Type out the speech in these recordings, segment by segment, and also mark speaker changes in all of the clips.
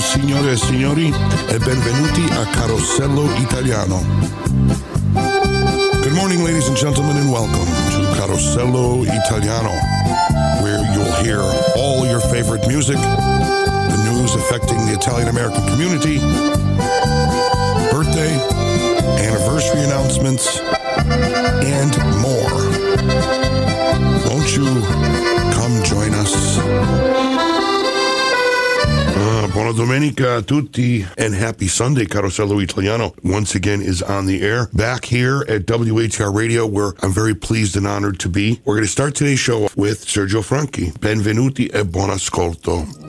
Speaker 1: signore e signori, e benvenuti a Carosello Italiano. Good morning, ladies and gentlemen, and welcome to Carosello Italiano, where you'll hear all your favorite music, the news affecting the Italian American community, birthday, anniversary announcements, and more. Won't you come join us? Buona domenica a tutti and happy Sunday, Carosello Italiano. Once again is on the air back here at WATR Radio, where I'm very pleased and honored to be. We're going to start today's show with Sergio Franchi. Benvenuti e buon ascolto.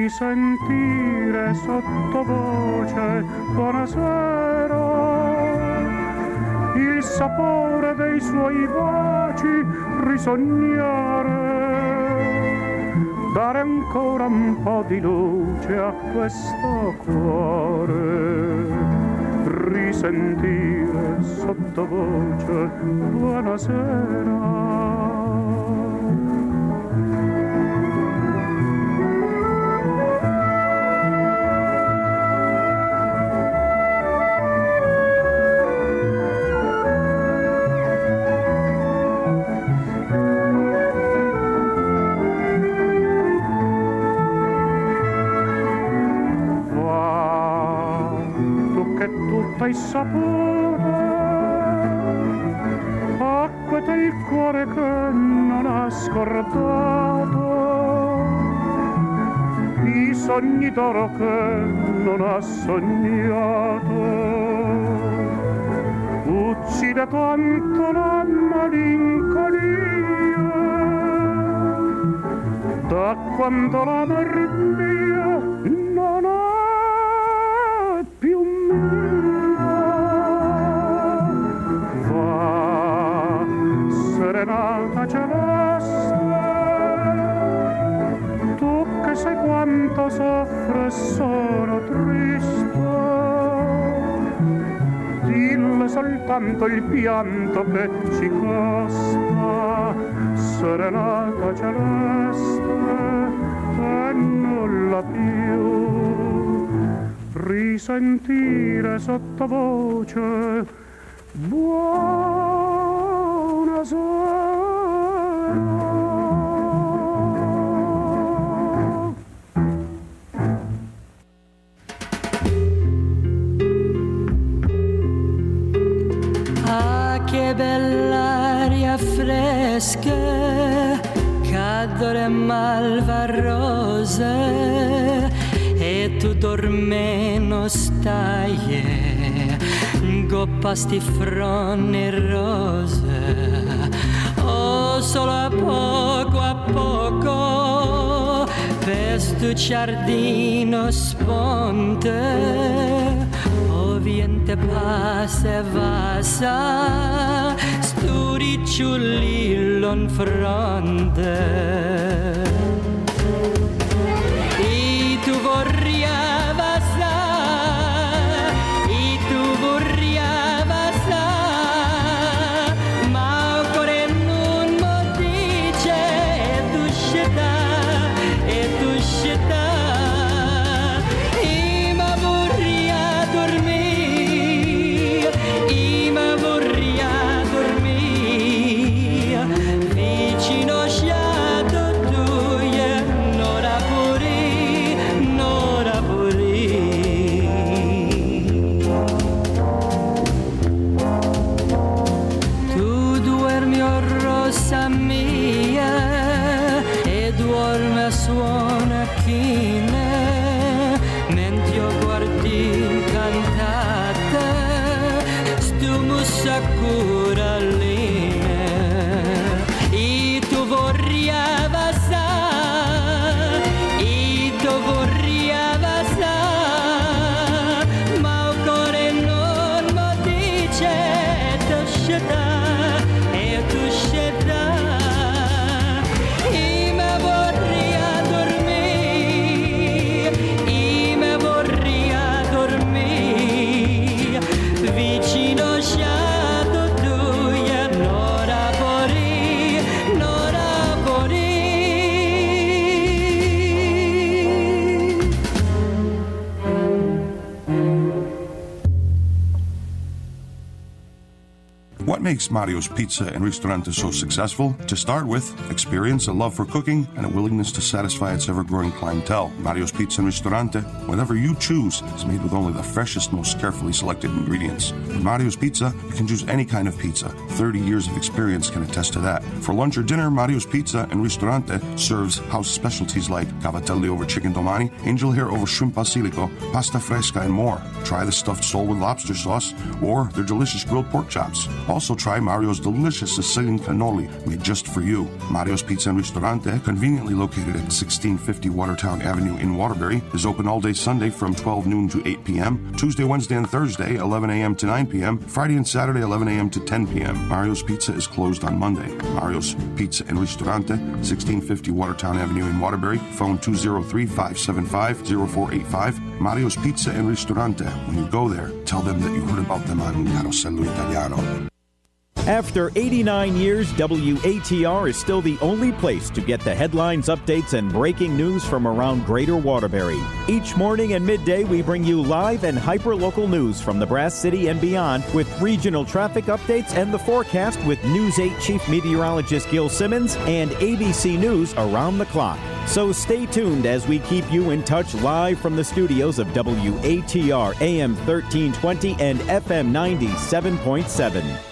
Speaker 2: di
Speaker 3: sentire sottovoce buonasera. Il sapore dei suoi baci risognare. Dare ancora un po' di luce a questo cuore. Risentire sottovoce buonasera. saputo, acquete il cuore che non ha scordato, i sogni d'oro che non ha sognato, uccide tanto la malinconia, da quando la mermina quanto soffro e sono triste. Dille soltanto il pianto che ci costa, serenata celeste e nulla più. Risentire sottovoce, buonasera.
Speaker 4: battaglie, goppasti fronne rose, o solo a poco a poco, vestucciardino sponte, oh, oviente e vasa, sturicciulillo in fronte.
Speaker 5: What makes Mario's Pizza and Ristorante so successful? To start with, experience, a love for cooking, and a willingness to satisfy its ever growing clientele. Mario's Pizza and Ristorante, whatever you choose, is made with only the freshest, most carefully selected ingredients. With Mario's Pizza, you can choose any kind of pizza. 30 years of experience can attest to that. For lunch or dinner, Mario's Pizza and Ristorante serves house specialties like cavatelli over chicken domani, angel hair over shrimp basilico, pasta fresca, and more. Try the stuffed sole with lobster sauce or their delicious grilled pork chops. Also try Mario's delicious Sicilian cannoli made just for you. Mario's Pizza and Ristorante, conveniently located at 1650 Watertown Avenue in Waterbury, is open all day Sunday from 12 noon to 8 p.m., Tuesday, Wednesday, and Thursday, 11 a.m. to 9 p.m., Friday and Saturday, 11 a.m. to 10 p.m. Mario's Pizza is closed on Monday. Mario's Pizza and Ristorante, 1650 Watertown Avenue in Waterbury, phone 203 575 0485. Mario's Pizza and Ristorante. When you go there, tell them that you heard about them on Carosello Italiano.
Speaker 6: After 89 years, WATR is still the only place to get the headlines, updates, and breaking news from around Greater Waterbury. Each morning and midday, we bring you live and hyper-local news from the Brass City and beyond with regional traffic updates and the forecast with News 8 Chief Meteorologist Gil Simmons and ABC News around the clock. So stay tuned as we keep you in touch live from the studios of WATR AM 1320 and FM 97.7.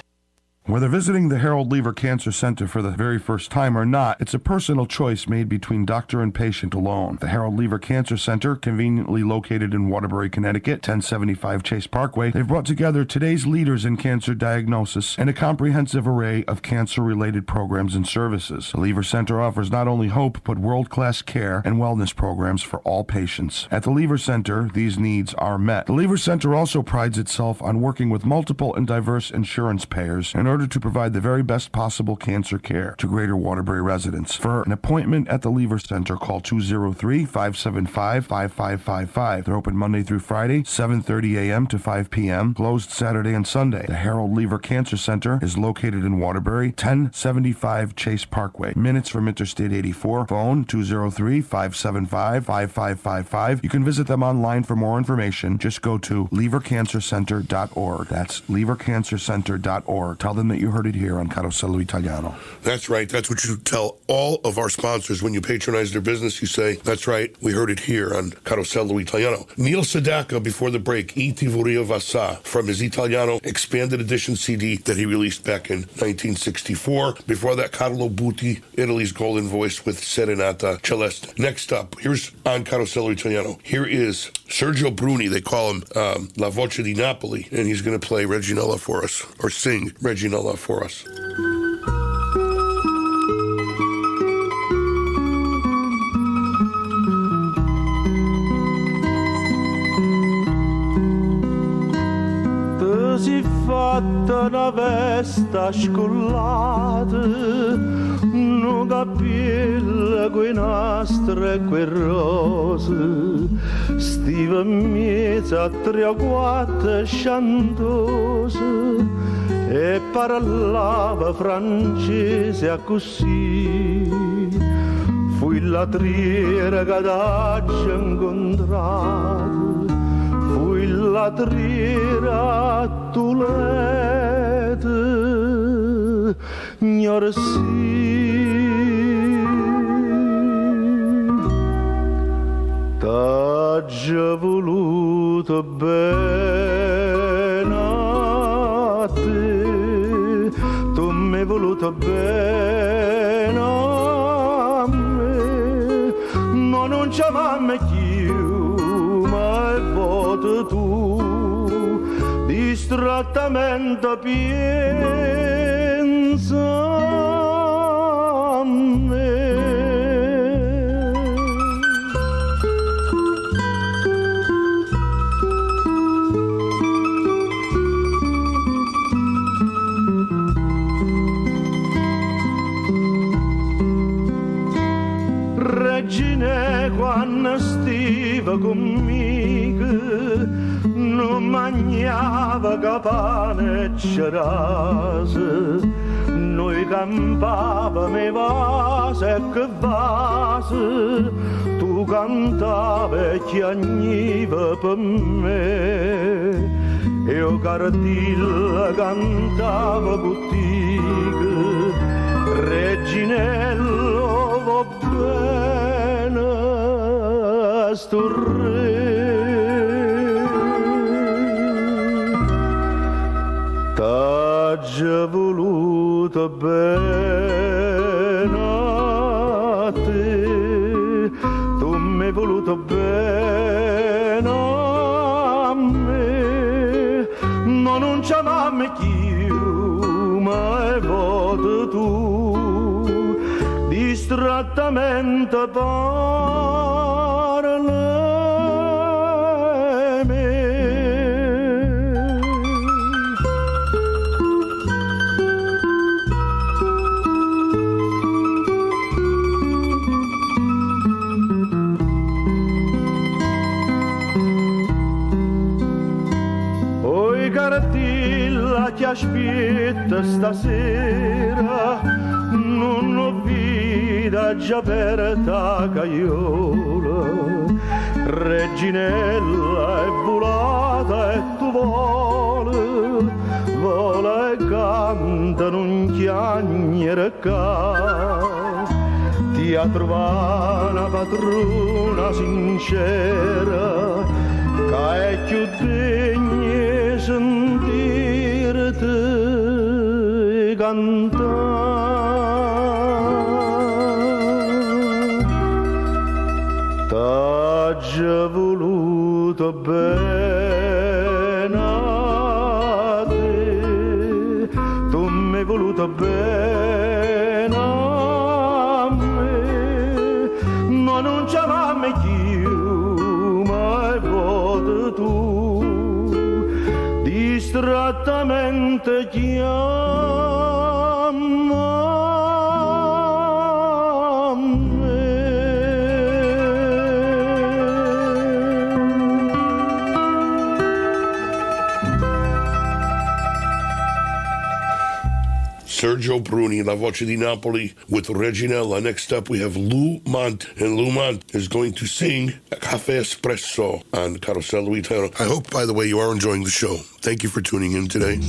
Speaker 5: Whether visiting the Harold Lever Cancer Center for the very first time or not, it's a personal choice made between doctor and patient alone. The Harold Lever Cancer Center, conveniently located in Waterbury, Connecticut, 1075 Chase Parkway, they've brought together today's leaders in cancer diagnosis and a comprehensive array of cancer-related programs and services. The Lever Center offers not only hope, but world-class care and wellness programs for all patients. At the Lever Center, these needs are met. The Lever Center also prides itself on working with multiple and diverse insurance payers in order to provide the very best possible cancer care to Greater Waterbury residents. For an appointment at the Lever Center, call 203-575-5555. They're open Monday through Friday, 7:30 a.m. to 5 p.m., closed Saturday and Sunday. The Harold Lever Cancer Center is located in Waterbury, 1075 Chase Parkway, minutes from Interstate 84. Phone 203-575-5555. You can visit them online for more information. Just go to levercancercenter.org. That's levercancercenter.org. Tell them that you heard it here on Carosello Italiano.
Speaker 1: That's right. That's what you tell all of our sponsors when you patronize their business. You say, that's right, we heard it here on Carosello Italiano. Neil Sedaka, before the break, E Ti Voria Vassa, from his Italiano expanded edition CD that he released back in 1964. Before that, Carlo Buti, Italy's golden voice with Serenata Celeste. Next up, here's on Carosello Italiano. Here is Sergio Bruni. They call him um, La Voce di Napoli, and he's going to play Reginella for us, or sing Reginella for us.
Speaker 7: Fatta una vesta scollata, non capilla quei nastri e quei rose, stiva in mezzo a tre o quattro sciantose e parlava francese a così. Fui la triera che t'ha incontrato Fui la triera tu lete Signore sì. T'ha già voluto bene a te Tu mi voluto bene a me. Ma non c'è più Ma voto tu Distrattamente pensa a me. Regine quando stiva conmigo non mangiava capane e cerase noi campavamo i vasi e che vasi tu cantavi e chiagniva per me. Io cardilla cantava buttiga Reginello va bene sto re t'ha già voluto bene a te. Tu mi hai voluto bene a me. Non c'è mamma più ma è voto tu. Distrattamente parla aspetta stasera Non ho vita già per ta caiola Reginella è volata e tu vuole Vola e canta non chiagnere ca Ti ha trovato una padrona sincera Che è più degna sentirti cantare t'ha già voluto bene a te. Tu mi voluto bene a me. Ma non ci avevamo più mai voto tu. Distrattamente chiama
Speaker 8: La Voce di Napoli with Reginella. Next up, we have Lou Monte, and Lou Monte is going to sing Cafe Espresso on Carosello Italiano. I hope, by the way, you are enjoying the show. Thank you for tuning in today.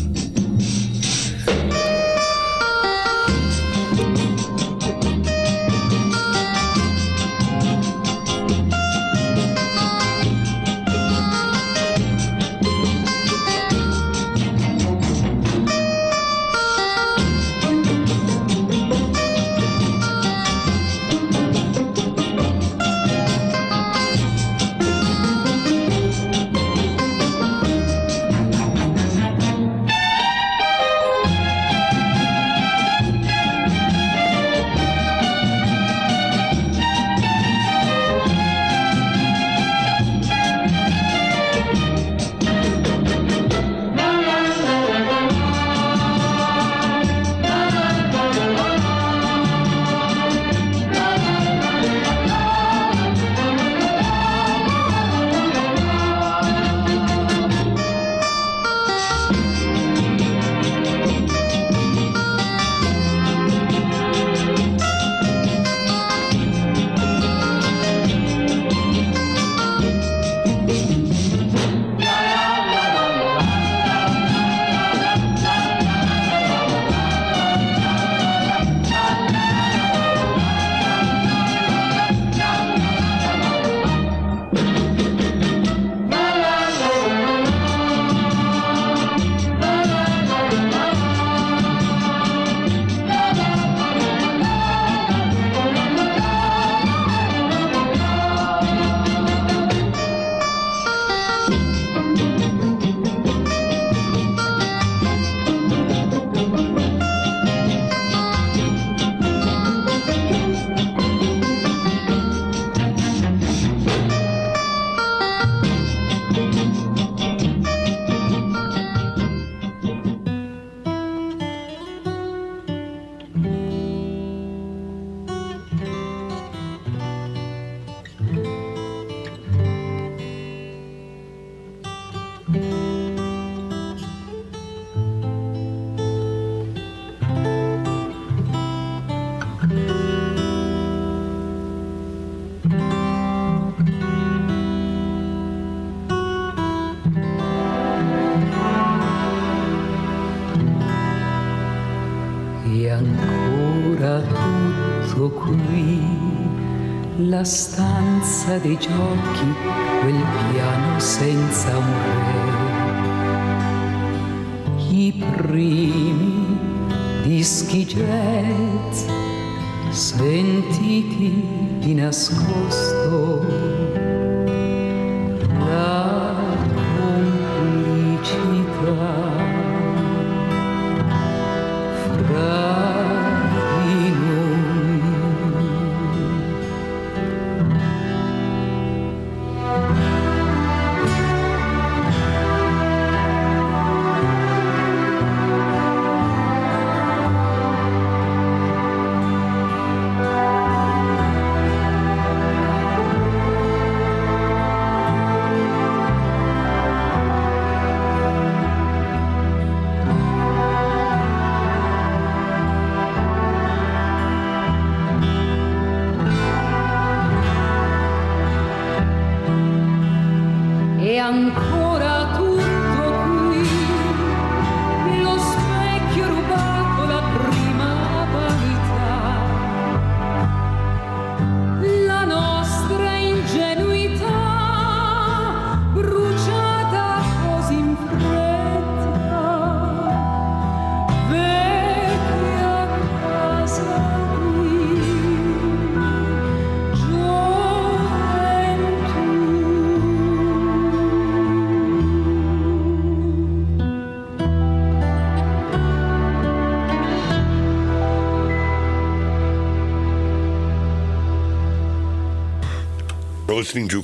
Speaker 1: Để.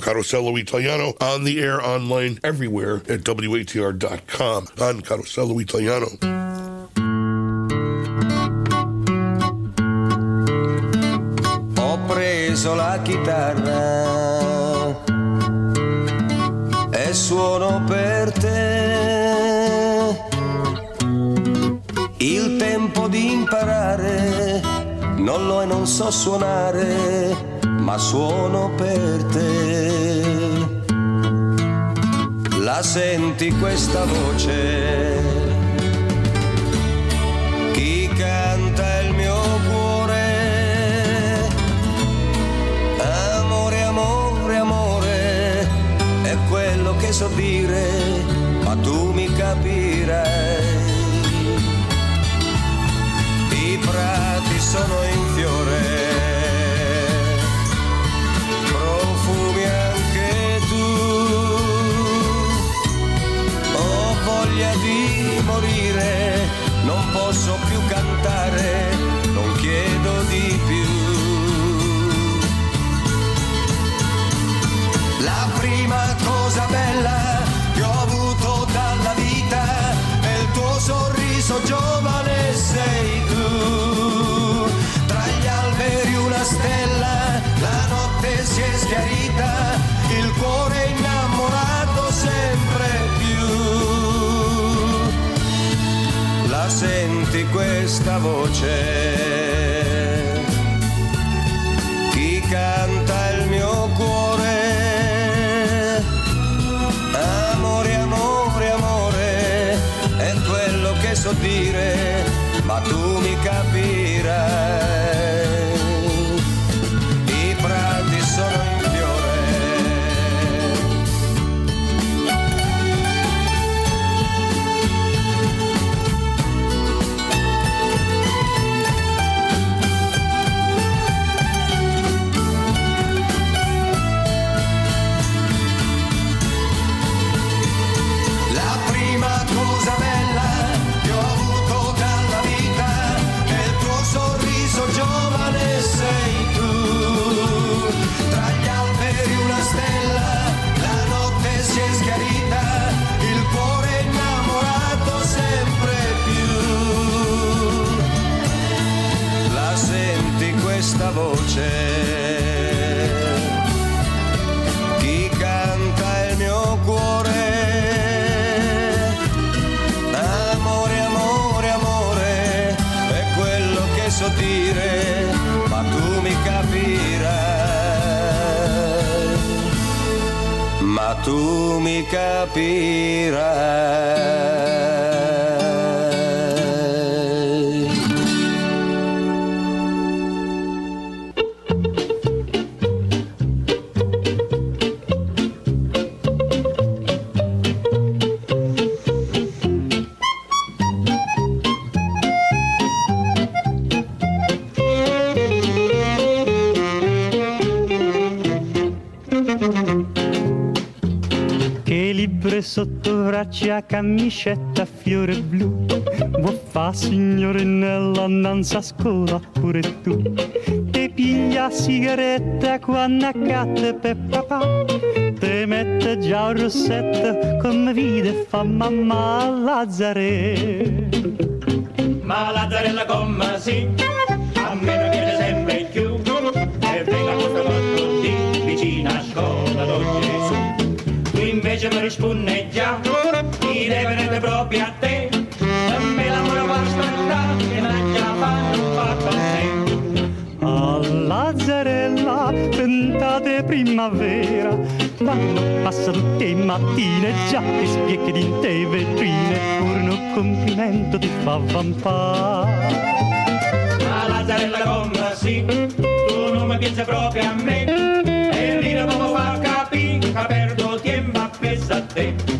Speaker 1: Carosello Italiano on the air, online, everywhere at WATR.com on Carosello Italiano.
Speaker 9: Senti questa voce? Chi canta il mio cuore? Amore, amore, amore, è quello che so dire, ma tu mi capirai. I prati sono in questa voce? Mi
Speaker 3: braccia, camicetta fiore blu. Vuoi fa signorinella, danza a scuola pure tu. Te piglia sigaretta quando accatte per papà. Te mette già un rossetto come vide fa mamma Lazzare.
Speaker 10: Ma Lazzarella come sì, a me non chiede sempre più. E venga questo vostro di vicino a scuola don Gesù. Tu invece mi rispondi già, deve rendere proprio a te. A me l'amore va a aspettare, e mangia fare un po' con te.
Speaker 3: A Lazzarella, pentate primavera, quando passa tutte le mattine già ti spieghi di te vetrine, pur un complimento ti fa vampare.
Speaker 10: Ma Lazzarella come sì, tu non mi piace proprio a me. E dire come fa capire che perdo tempo a pensare a te.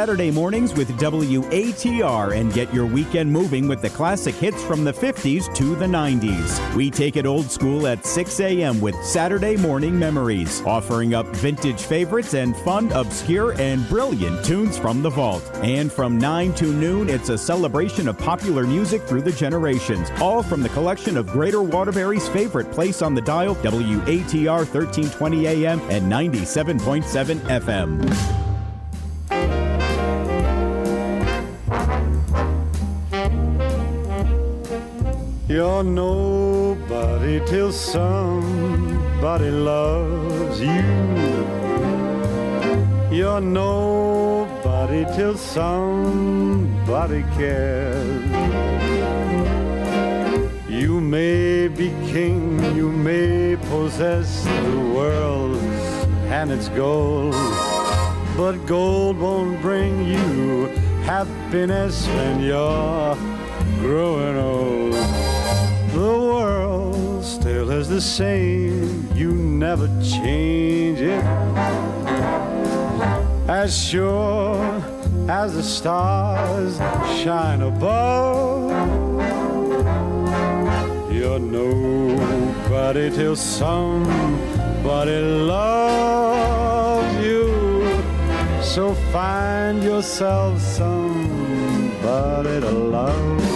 Speaker 6: Saturday mornings with WATR and get your weekend moving with the classic hits from the 50s to the 90s. We take it old school at 6 a.m. with Saturday Morning Memories, offering up vintage favorites and fun, obscure, and brilliant tunes from the vault. And from 9 to noon, it's a celebration of popular music through the generations, all from the collection of Greater Waterbury's favorite place on the dial, WATR 1320 AM and 97.7 FM.
Speaker 11: You're nobody till somebody loves you. You're nobody till somebody cares. You may be king, you may possess the world and its gold, but gold won't bring you happiness when you're growing old. The is the same, you never change it. As sure as the stars shine above, you're nobody till somebody loves you. So find yourself somebody to love.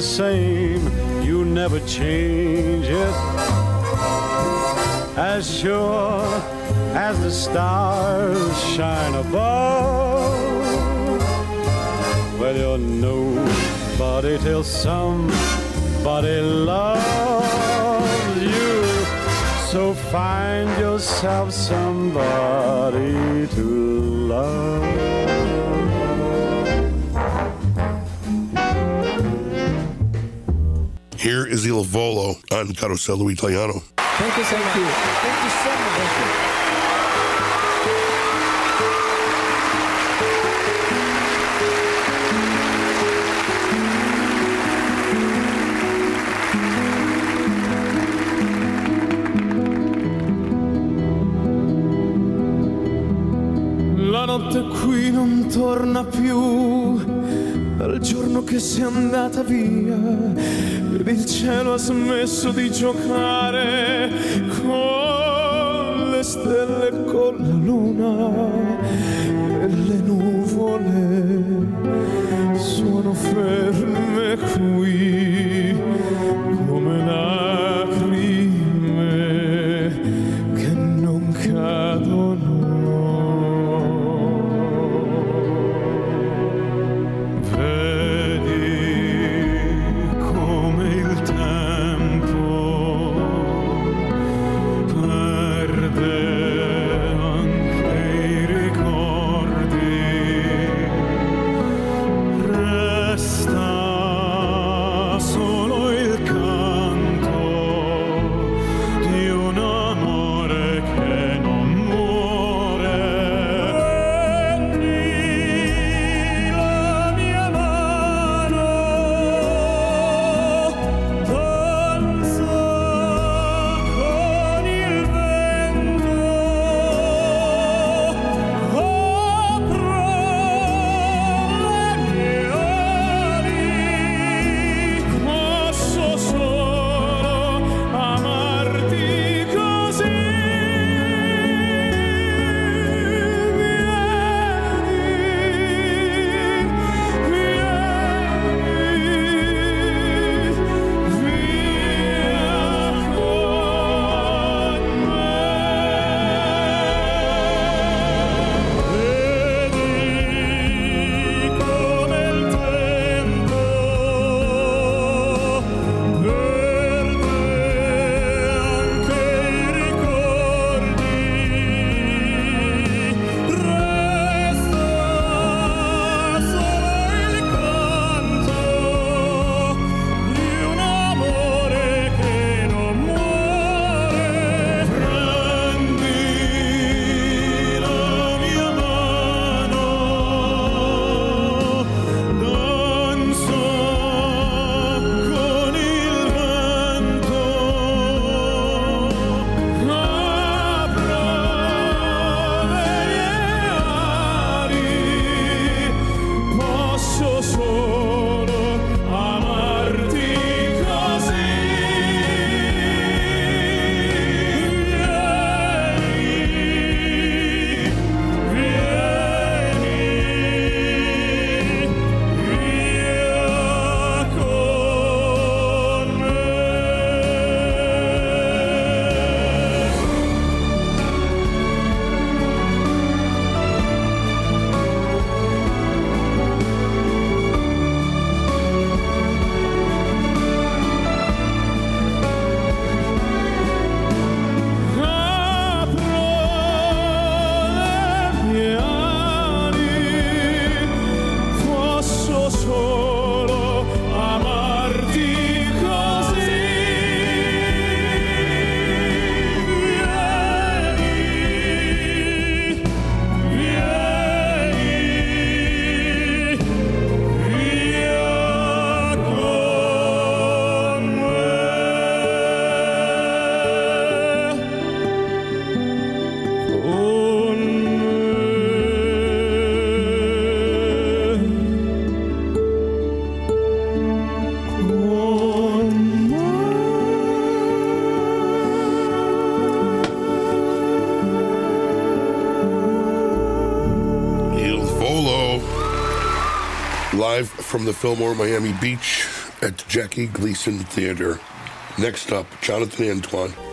Speaker 11: The same, you never change it. As sure as the stars shine above. Well, you're nobody till somebody loves you. So find yourself somebody to love.
Speaker 1: Here is Il Volo on Carosello Italiano.
Speaker 12: Thank you so much. Thank you, so much. Thank you.
Speaker 7: La notte qui non torna più dal giorno che sei andata via ed il cielo ha smesso di giocare con le stelle, con la luna e le nuvole sono ferme qui.
Speaker 1: from the Fillmore Miami Beach at Jackie Gleason Theater. Next up, Jonathan Antoine.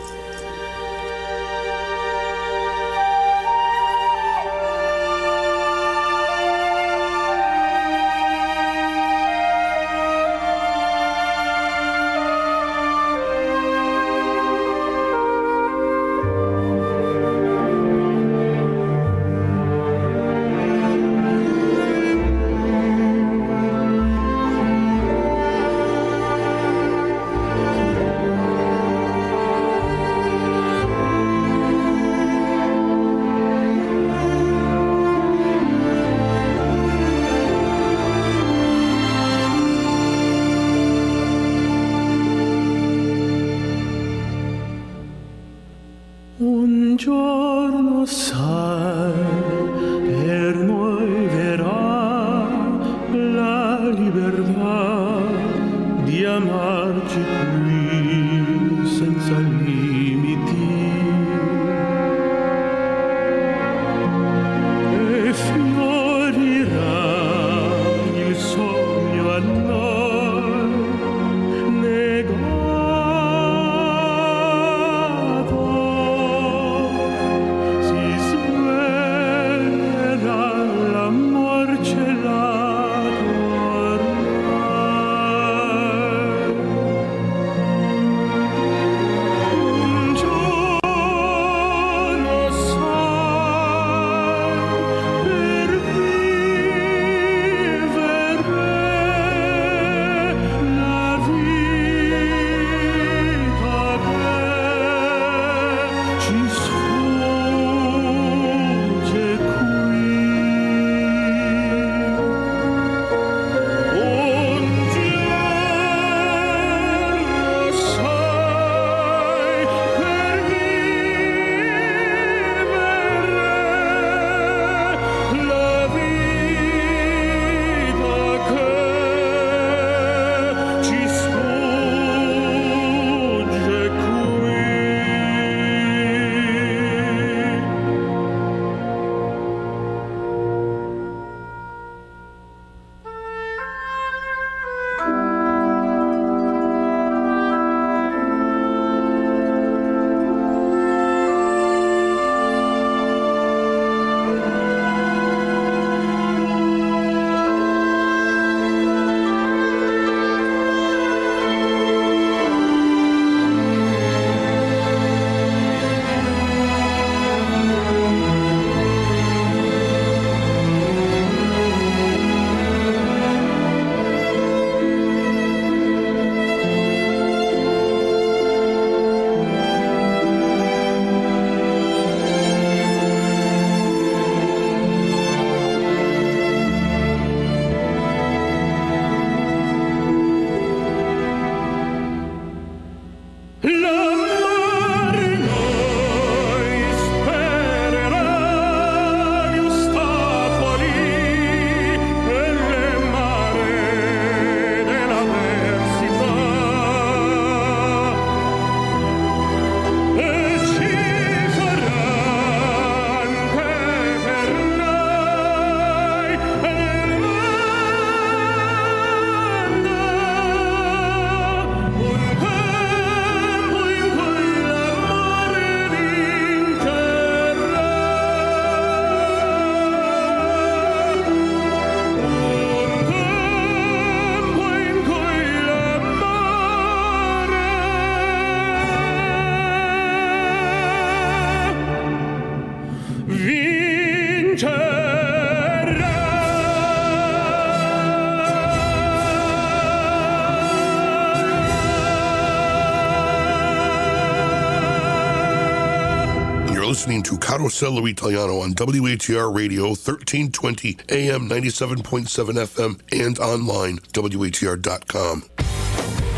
Speaker 1: Carosello Italiano on WATR Radio, 1320 AM, 97.7 FM, and online, WATR.com.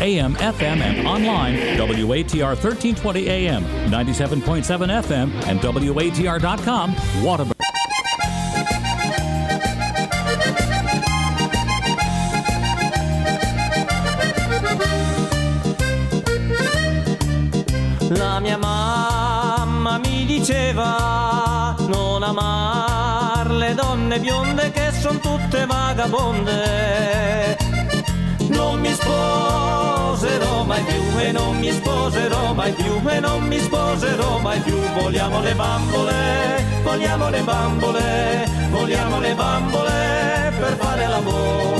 Speaker 13: AM, FM, and online, WATR 1320 AM, 97.7 FM, and WATR.com, Waterbury.
Speaker 14: Bionde che sono tutte vagabonde. Non mi sposerò mai più e non mi sposerò mai più e non mi sposerò mai più. Vogliamo le bambole, vogliamo le bambole, vogliamo le bambole per fare l'amore.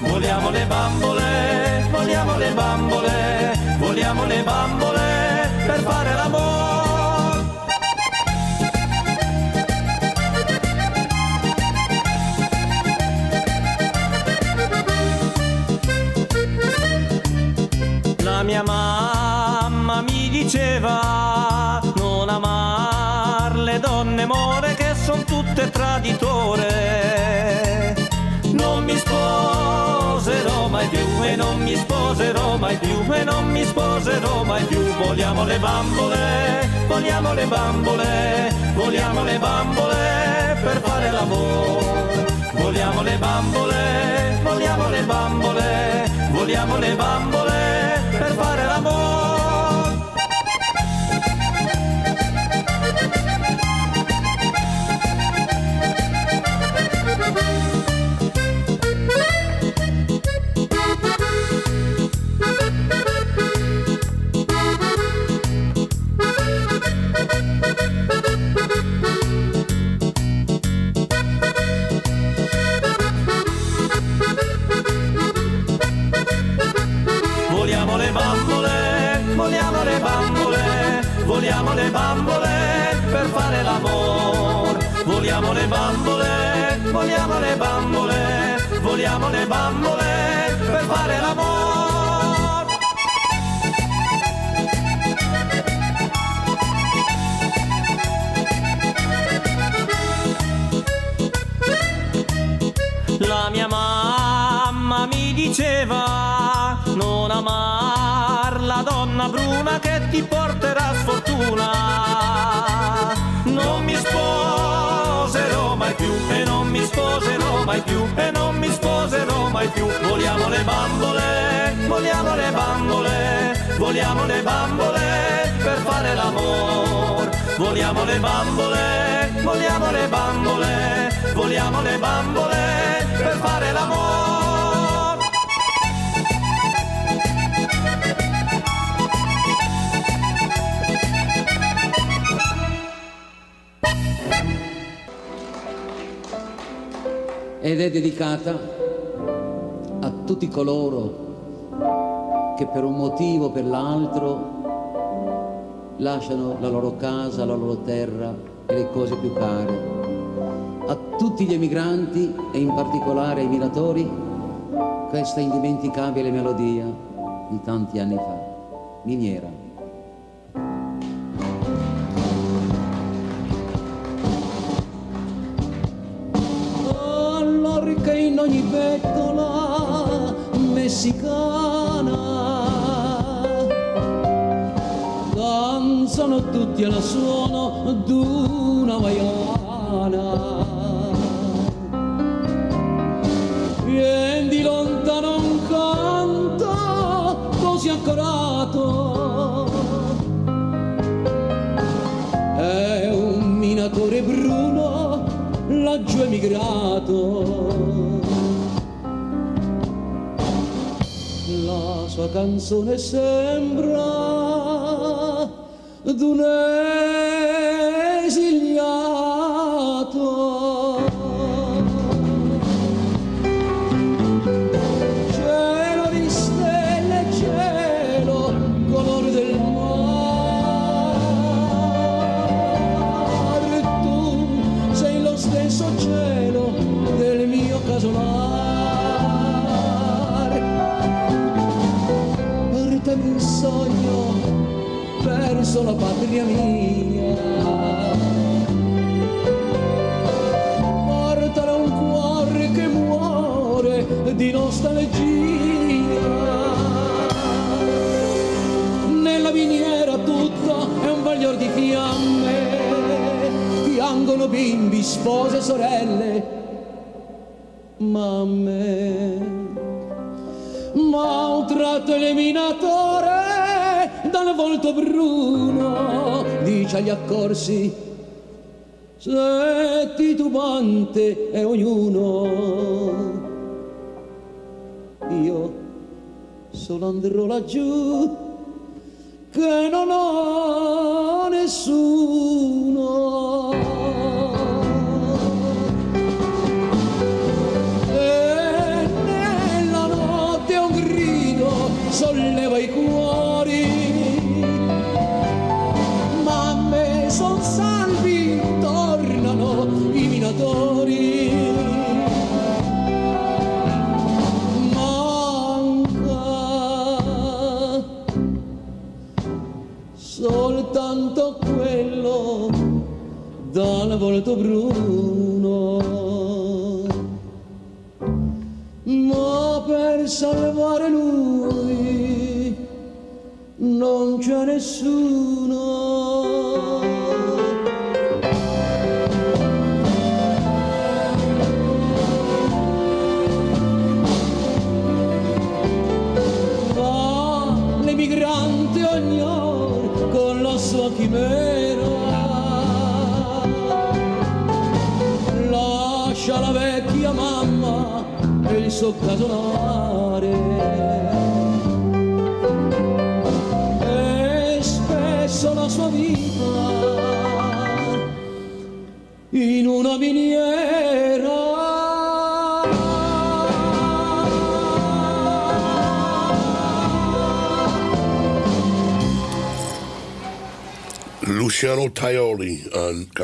Speaker 14: Vogliamo le bambole, vogliamo le bambole, vogliamo le bambole per fare l'amore. Traditore. Non mi sposerò mai più e non mi sposerò mai più e non mi sposerò mai più. Vogliamo le bambole, vogliamo le bambole, vogliamo le bambole per fare l'amore. Vogliamo le bambole, vogliamo le bambole, vogliamo le bambole bambole per fare l'amore. La mia mamma mi diceva non amar la donna bruna che ti porterà sfortuna. Mai più e non mi sposerò mai più e non mi sposerò mai più. Vogliamo le bambole, vogliamo le bambole, vogliamo le bambole per fare l'amore. Vogliamo le bambole, vogliamo le bambole, vogliamo le bambole per fare l'amore.
Speaker 7: Ed è dedicata a tutti coloro che per un motivo o per l'altro lasciano la loro casa, la loro terra e le cose più care. A tutti gli emigranti e in particolare ai minatori, questa indimenticabile melodia di tanti anni fa, miniera. Ogni bettola messicana danzano tutti al suono d'una vaiana. Vien di lontano un canto così accorato. È un minatore bruno laggiù emigrato. Sua canzone sembra d'un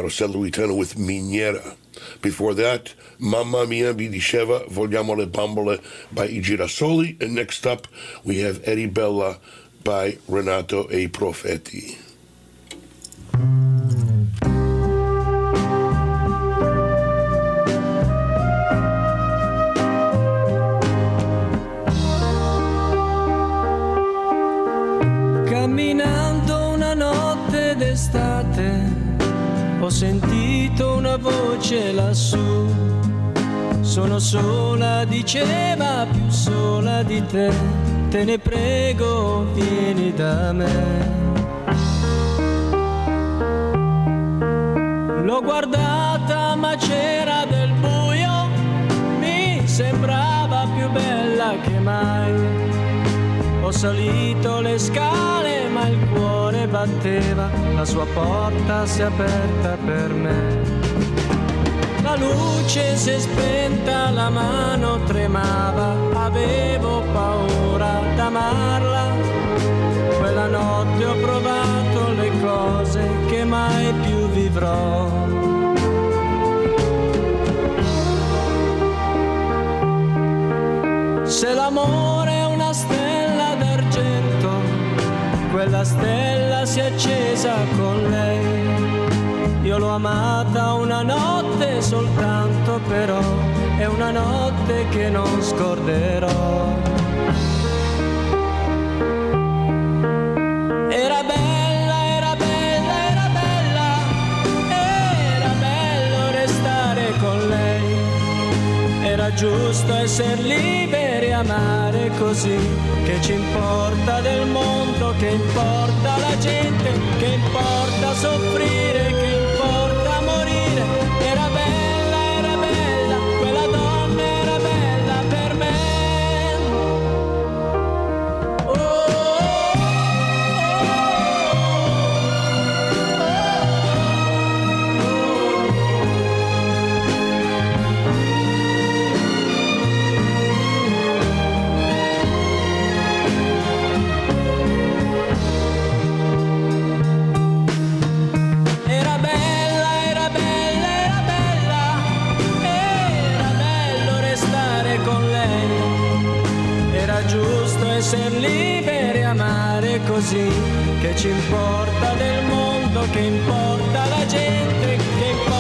Speaker 1: on Carosello with Miniera. Before that, Mamma Mia mi diceva Vogliamo le bambole by I Girasoli. And next up, we have Eddie Bella by Renato E. Profetti.
Speaker 15: La sua porta si è aperta per me. La luce si è spenta, la mano tremava, avevo paura d'amarla. Quella notte ho provato le cose che mai più vivrò. Se l'amore è una stella d'argento, quella stella si è accesa con lei. Io l'ho amata una notte soltanto, però è una notte che non scorderò. Giusto essere liberi e amare così. Che ci importa del mondo, che importa la gente, che importa soffrire, che essere liberi amare così. Che ci importa del mondo, che importa la gente, che importa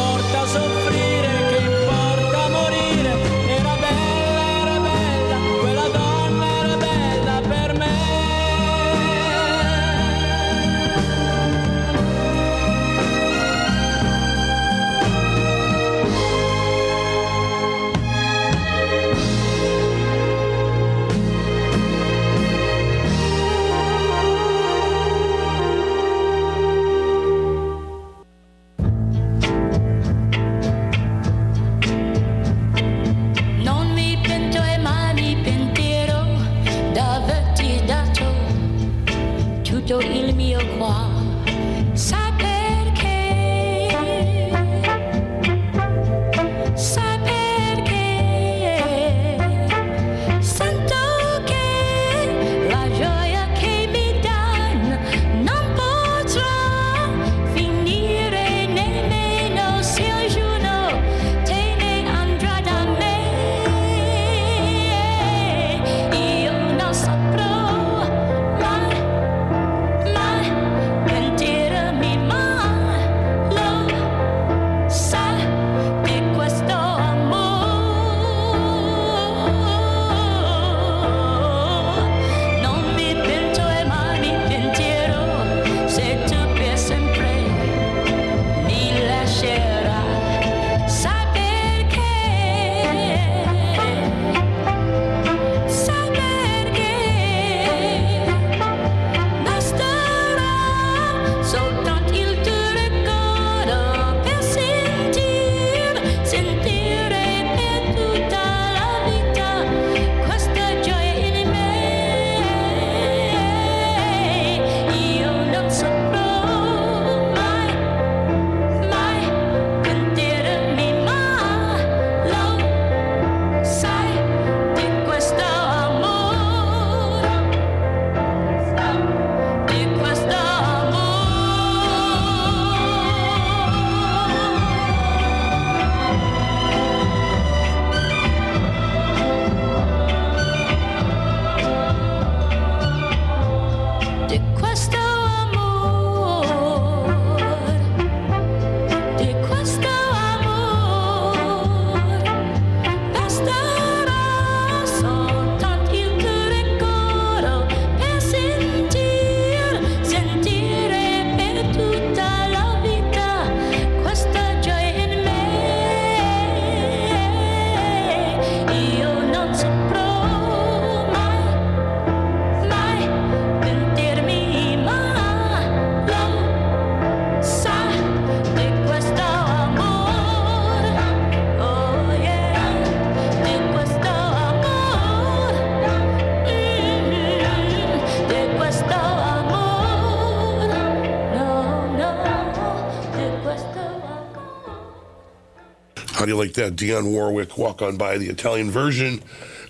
Speaker 16: somebody like that, Dionne Warwick, Walk On By, the Italian version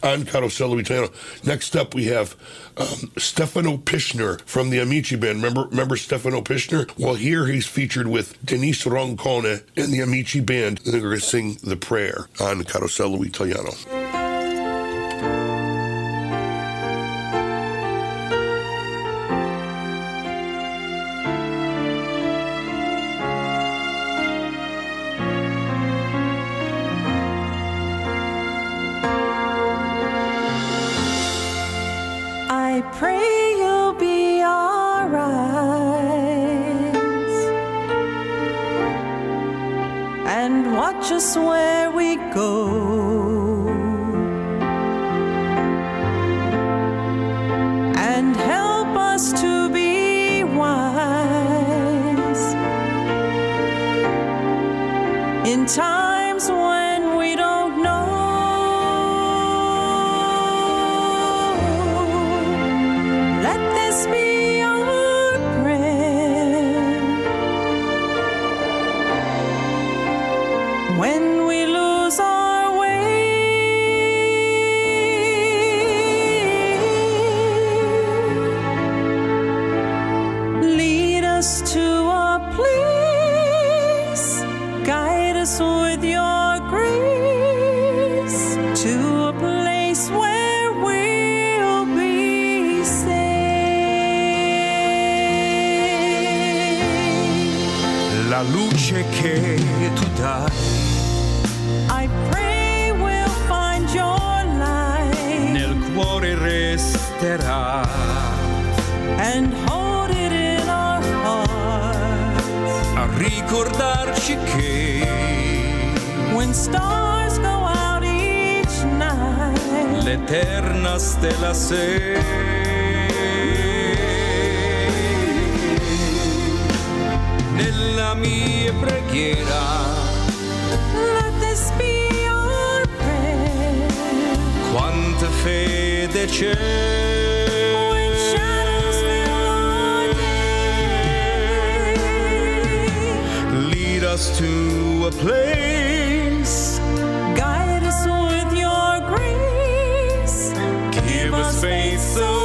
Speaker 16: on Carosello Italiano. Next up, we have um, Stefano Pishner from the Amici band. Remember, remember Stefano Pishner? Well, here he's featured with Denise Roncone and the Amici band. And they're going to sing The Prayer on Carosello Italiano.
Speaker 17: to a place. Guide us with your grace. Give,
Speaker 18: Give us faith so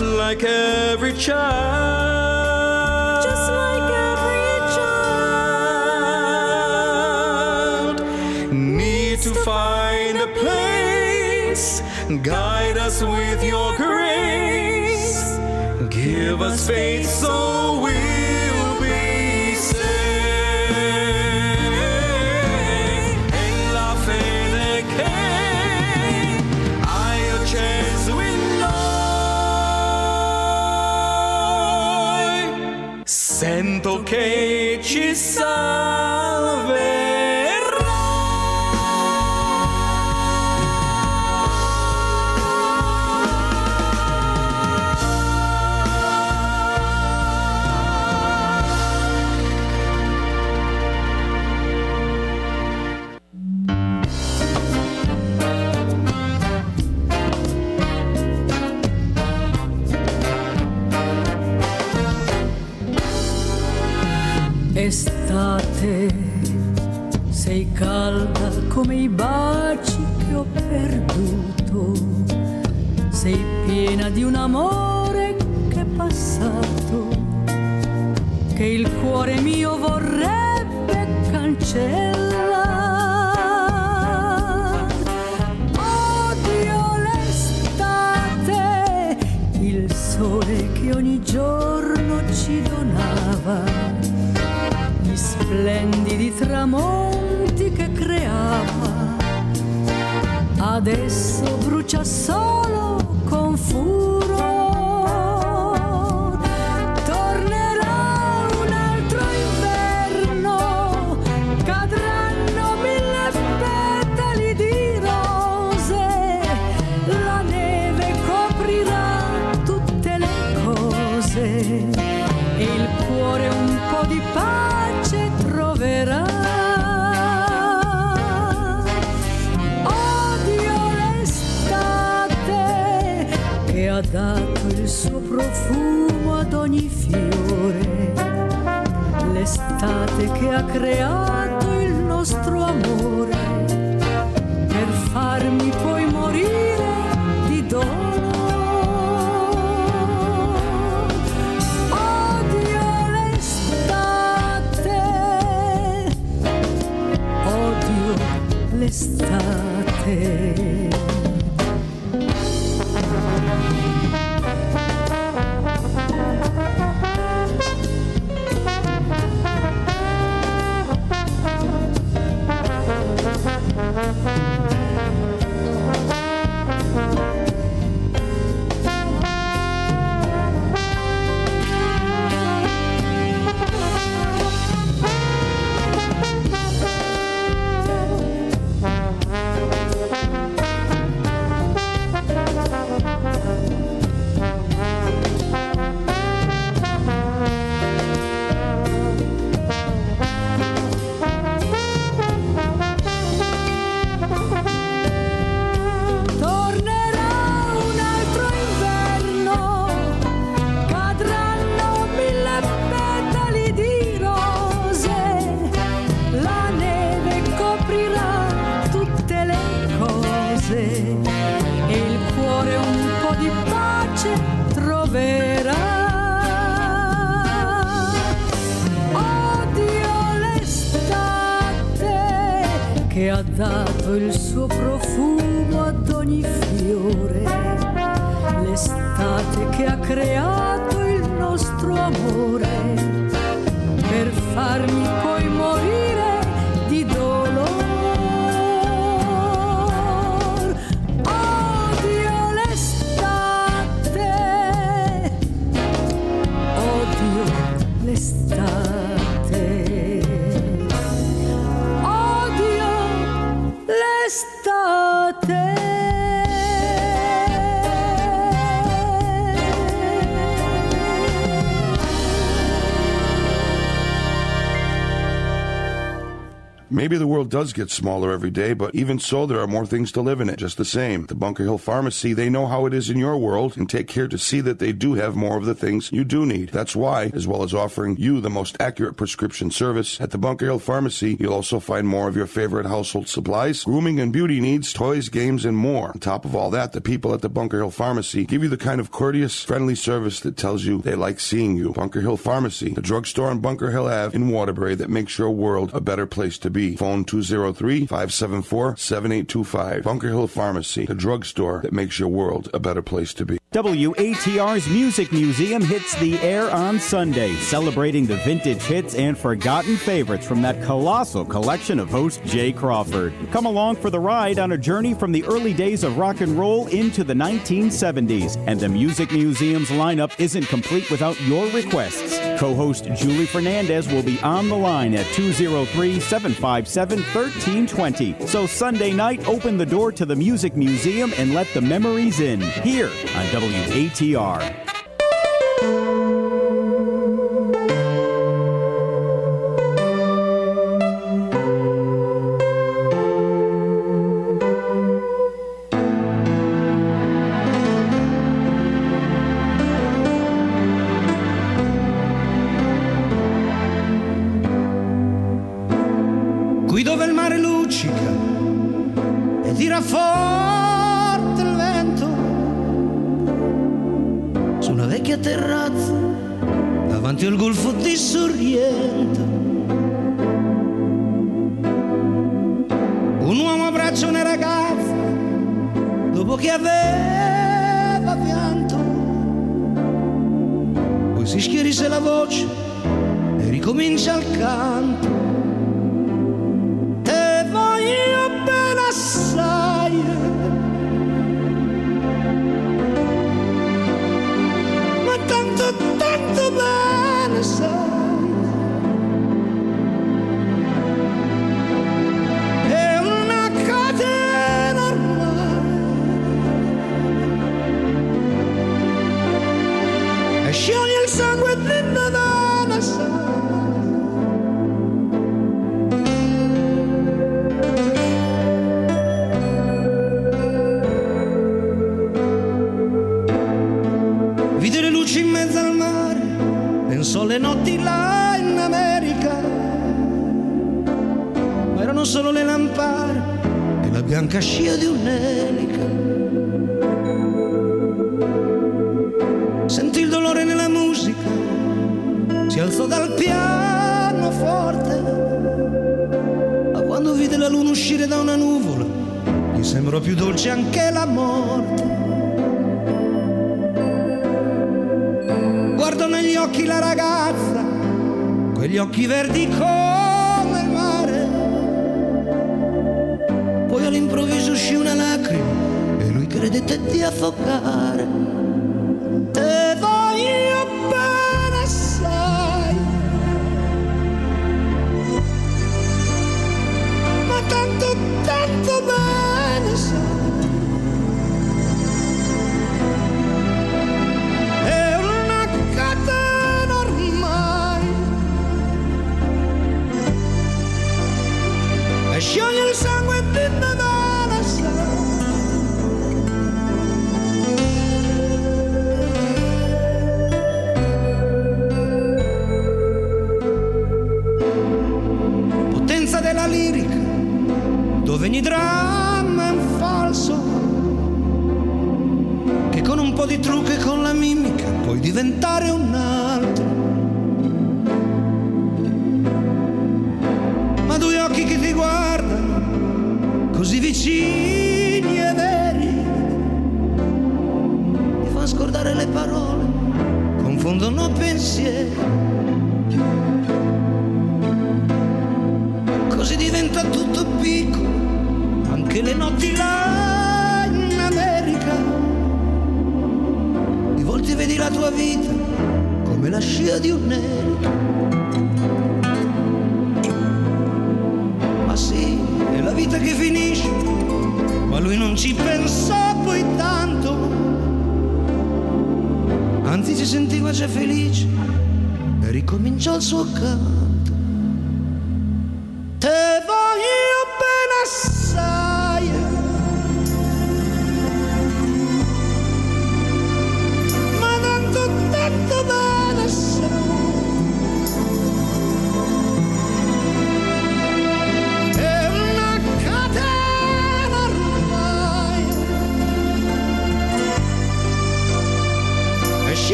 Speaker 18: Just like every child.
Speaker 17: Just like every
Speaker 18: child. Need to find a place. Guide us with your grace. Give us faith so
Speaker 19: Adesso profumo ad ogni fiore, l'estate che ha creato il nostro amore per farmi poi morire di dolore. Odio l'estate, odio l'estate.
Speaker 1: Maybe the world does get smaller every day, but even so, there are more things to live in it just the same. The Bunker Hill Pharmacy, they know how it is in your world and take care to see that they do have more of the things you do need. That's why, as well as offering you the most accurate prescription service, at the Bunker Hill Pharmacy, you'll also find more of your favorite household supplies, grooming and beauty needs, toys, games, and more. On top of all that, the people at the Bunker Hill Pharmacy give you the kind of courteous, friendly service that tells you they like seeing you. Bunker Hill Pharmacy, the drugstore on Bunker Hill Ave in Waterbury that makes your world a better place to be. Phone 203-574-7825. Bunker Hill Pharmacy, the drugstore that makes your world a better place to be.
Speaker 6: WATR's Music Museum hits the air on Sunday, celebrating the vintage hits and forgotten favorites from that colossal collection of host Jay Crawford. Come along for the ride on a journey from the early days of rock and roll into the 1970s. And the Music Museum's lineup isn't complete without your requests. Co host Julie Fernandez will be on the line at 203 757 1320. So Sunday night, open the door to the Music Museum and let the memories in here on WATR.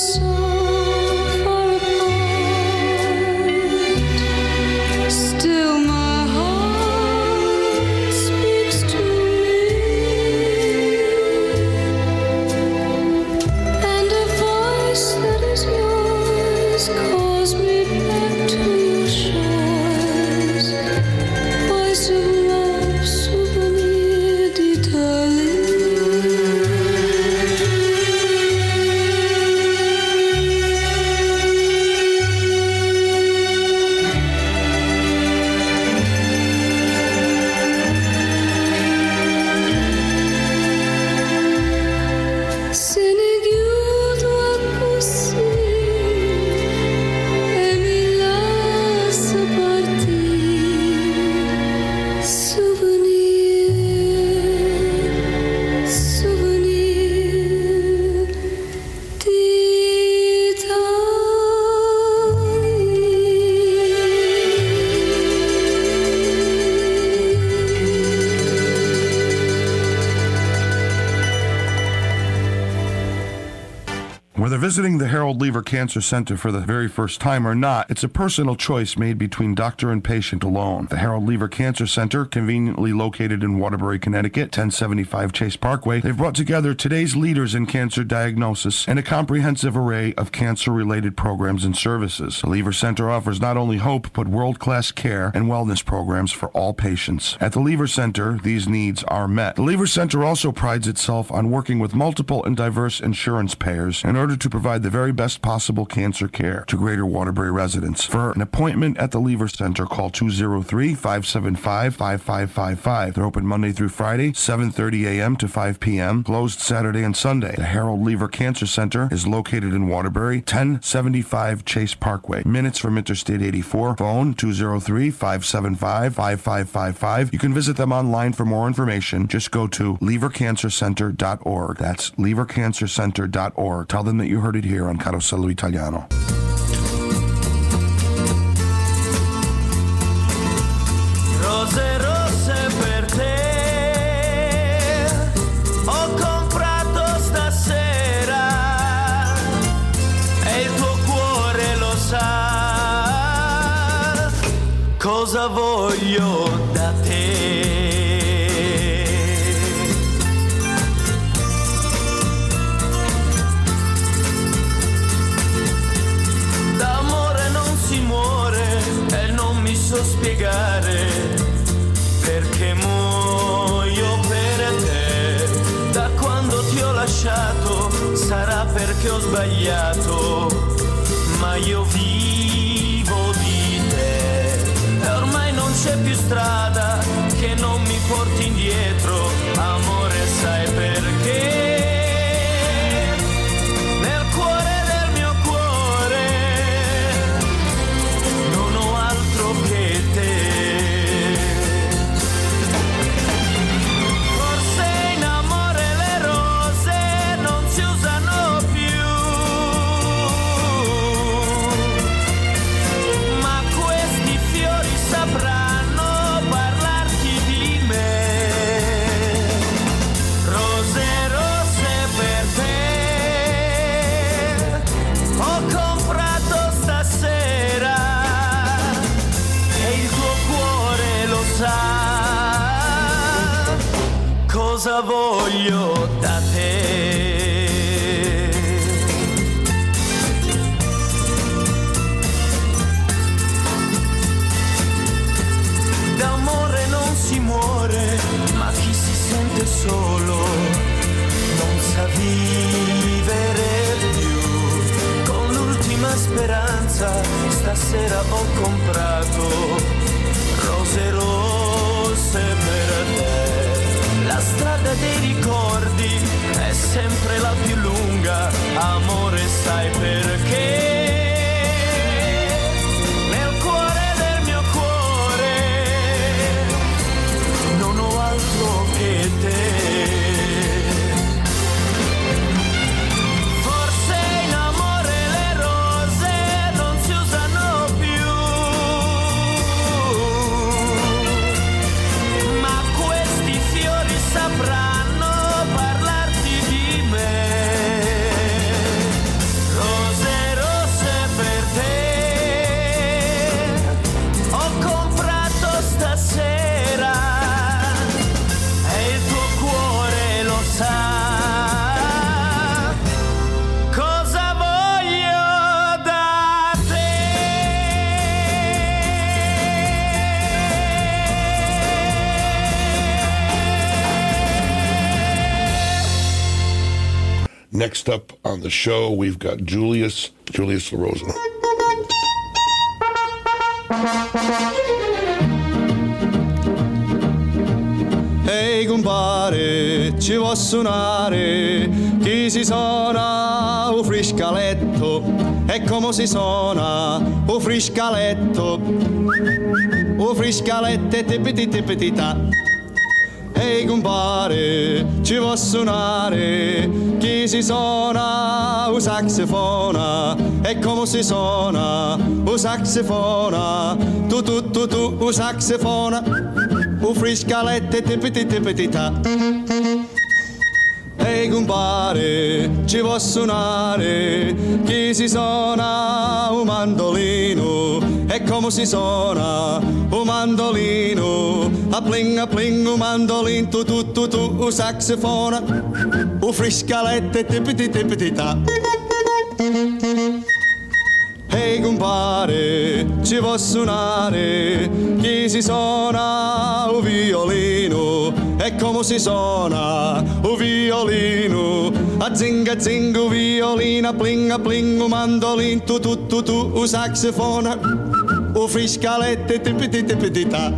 Speaker 7: so
Speaker 5: visiting the Harold Lever Cancer Center for the very first time or not, it's a personal choice made between doctor and patient alone. The Harold Lever Cancer Center, conveniently located in Waterbury, Connecticut, 1075 Chase Parkway, they've brought together today's leaders in cancer diagnosis and a comprehensive array of cancer-related programs and services. The Lever Center offers not only hope, but world-class care and wellness programs for all patients. At the Lever Center, these needs are met. The Lever Center also prides itself on working with multiple and diverse insurance payers in order to provide the very best possible cancer care to Greater Waterbury residents. For an appointment at the Lever Center, call 203-575-5555. They're open Monday through Friday, 7:30 a.m. to 5 p.m., closed Saturday and Sunday. The Harold Lever Cancer Center is located in Waterbury, 1075 Chase Parkway, minutes from Interstate 84. Phone 203-575-5555. You can visit them online for more information. Just go to levercancercenter.org. That's levercancercenter.org. Tell them that you heard it here on Carosello Italiano.
Speaker 13: estrada. Voglio
Speaker 1: Next up on the show, we've got Julius, Julius LaRosa.
Speaker 20: Ehi compare, ci vuoi suonare? Chi si suona un friscaletto? E come si suona un friscaletto? Un friscaletto e tipiti tipiti ta. Ehi compare, ci vuoi suonare? Chi si suona un saxofona? E come si suona un saxofona? Tu tu tu tu un saxofona un friscaletto tipiti tipiti ta. Ehi compare, ci può suonare chi si suona un mandolino come si suona un mandolino a pling a pling un mandolino tu tu tu tu un saxofona un friscalette tipiti tipiti ta. Ehi compare, ci può suonare chi si suona un violino e come si suona un violino. A zinga zinga un violino a pling a pling un mandolino tu tu tu tu un saxofona un friscalette tipiti tipiti ta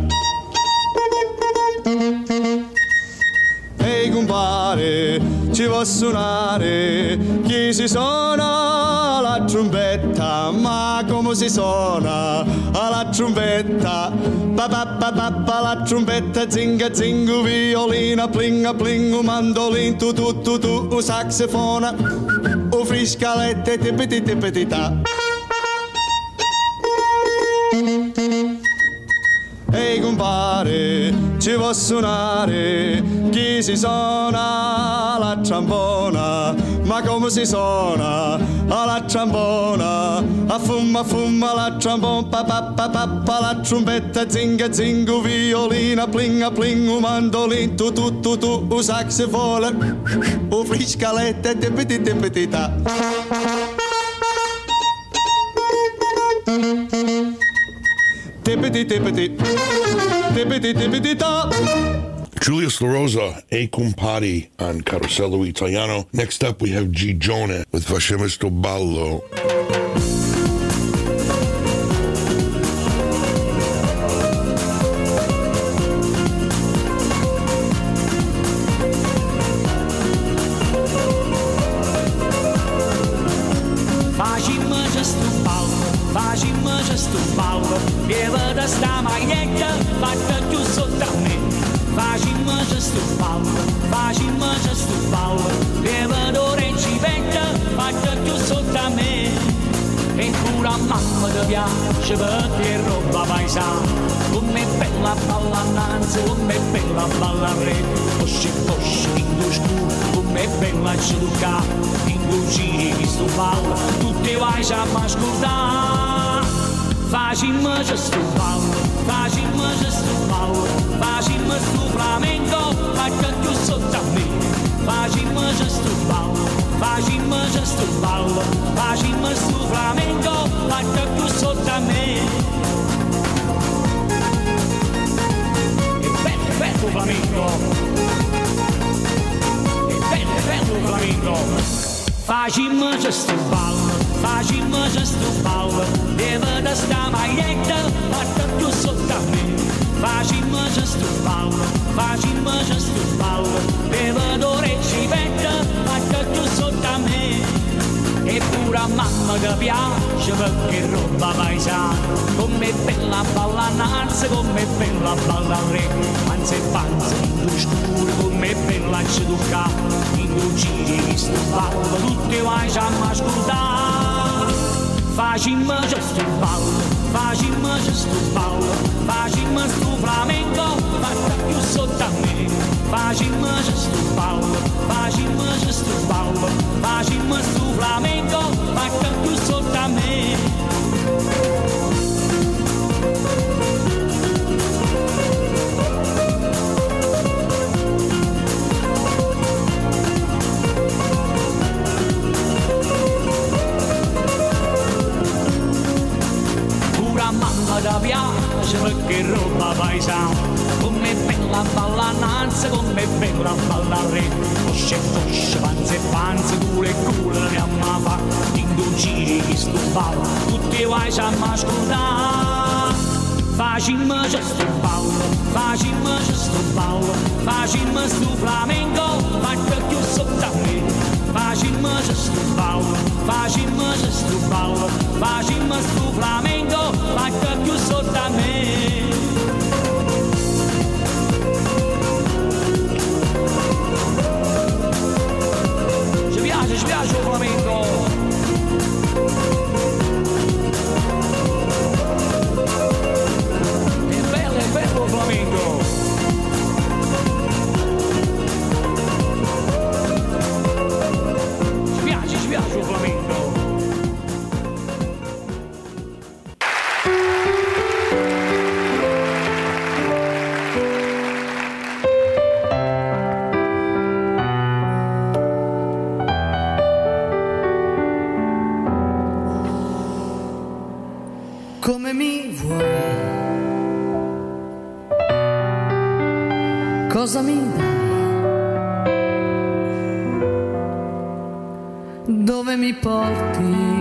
Speaker 20: Ehi compare, ci può suonare. Chi si suona la trombetta, ma come si suona la trombetta? Pa pa pa pa pa la trombetta, zinga zinga, violina, plinga plinga, mandolin, tu tu tu tu, saxofona, un friscalette, tipiti Ehi compare, ci può suonare chi si suona la trombona, ma come si suona la trombona? A fumma fumma la trombona, pa pa pa pa la trombetta, zinga zinga, violina, plinga un mandolin, tu tu tu tu, un saxofone, un friscalette, tipiti tipiti ta. Tippity tippity, tippity tippity ta.
Speaker 1: Julius LaRosa, A Cumpati on Carosello Italiano. Next up, we have G. Jonah with Vascemisto Ballo.
Speaker 21: via, je rouba roba vai sa, come bella balla nanzi, come bella balla re, posci posci induscu, come bella ciduca, induci visto bal, tu te vai jamais mais gordar. Faz imas a estupal, faz imas a estupal, faz imas do flamengo, vai tanto a também. Fátima do Fátima gestual, Fátima do Flamengo, lacta que eu sou também. Perto Flamengo, perto Flamengo. Fátima gestual, Fátima gestual, levanta esta da lacta que eu sou também. Faci-mă gestul paură, faci-mă gestul paură Bevădore și vetă, attacco sotto a me E pura mamma che piace perché roba paesana Come bella balla nanza, come bella balla re Anzi panza in scuro, come bella ci tocca In giro di sto ballo, tutti vai già a Fagimas de Setúbal, do de Setúbal, Fagimas do Flamengo, bata que eu sou também. Fagimas de Setúbal, do Paulo, Setúbal, Fagimas do Flamengo, bata que eu sou também. arabia și făcăru babaizan Come bella ballananza, come bella ballare Cosce, cosce, panze, panze, cule, cule, ne amava Dindu giri, istu bal, tutti vai să mă asculta Faci-mă gestu bal, faci-mă gestu bal Faci-mă stu flamenco,
Speaker 22: fac că eu sunt tamil Vážimas do Paulo, vážimas do Paulo, vážimas do Flamengo, basta que o sol também. Je viajo, je viajo, Flamengo. Cosa mi dai? Dove mi porti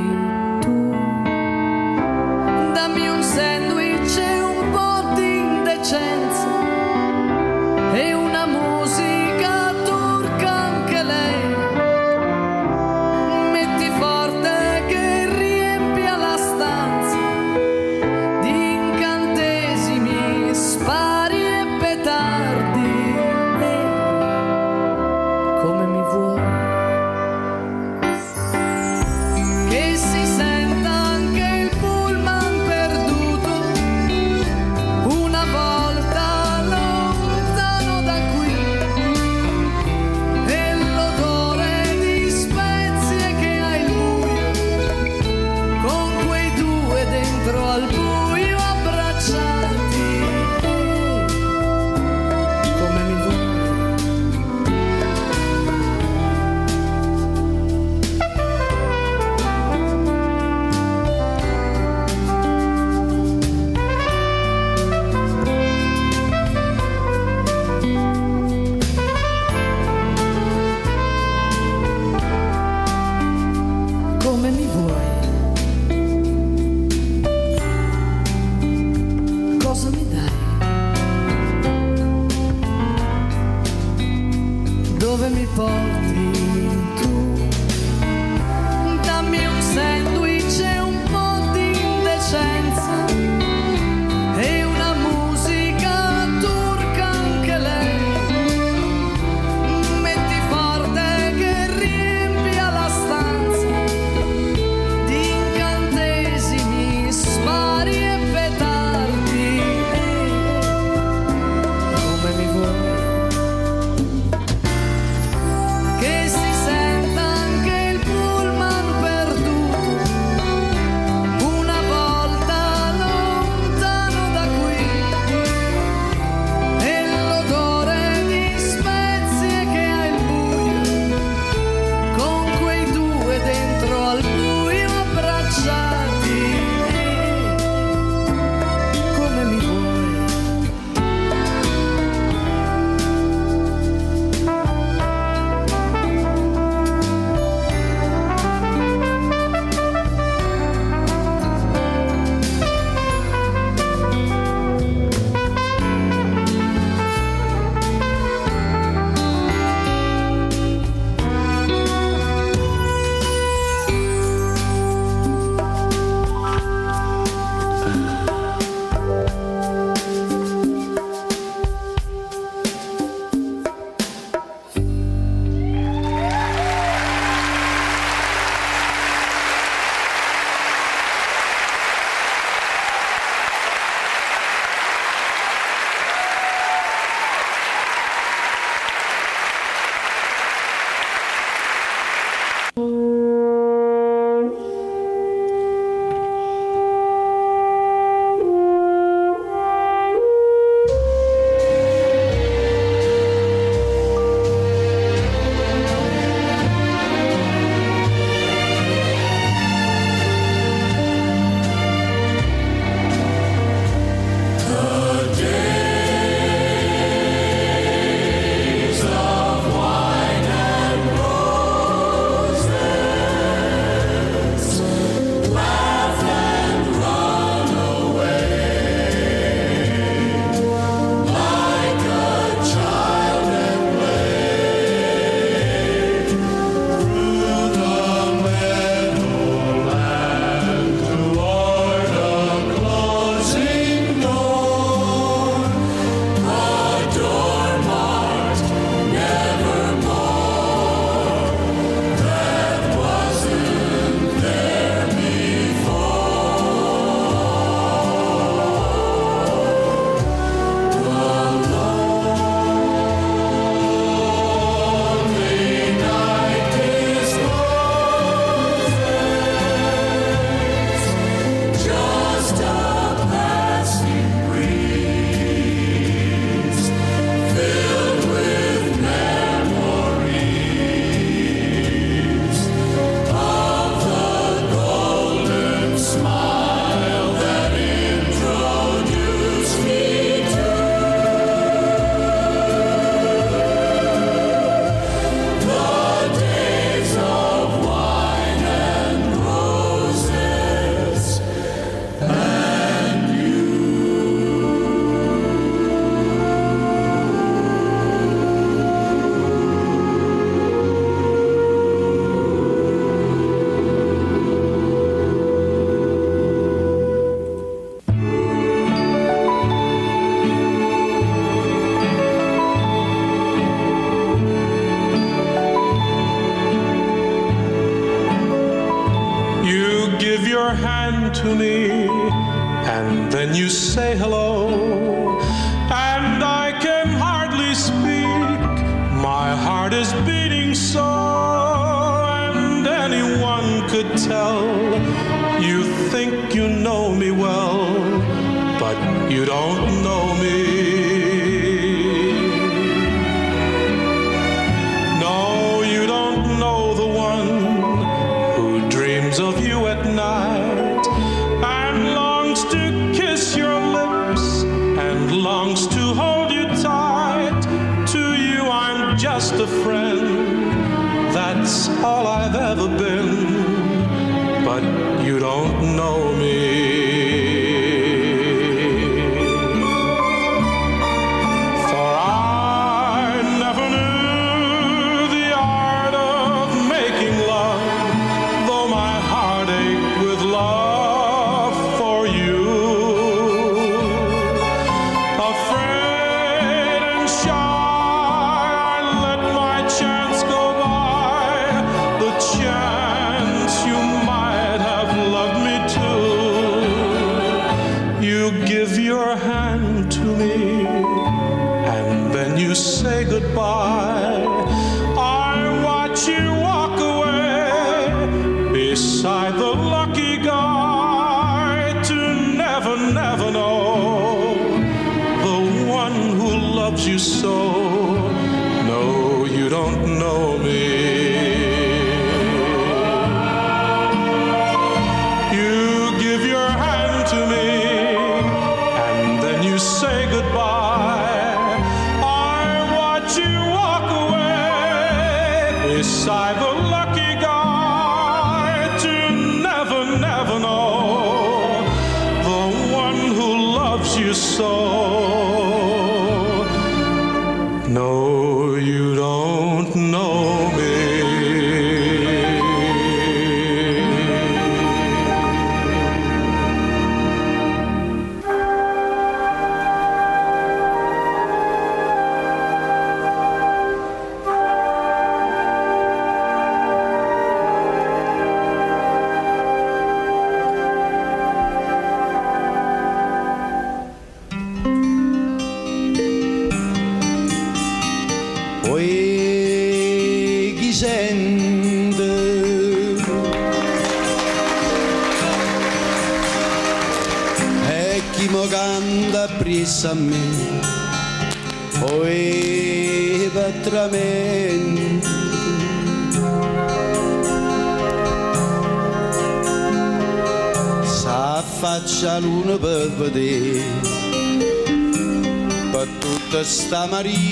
Speaker 23: tutta sta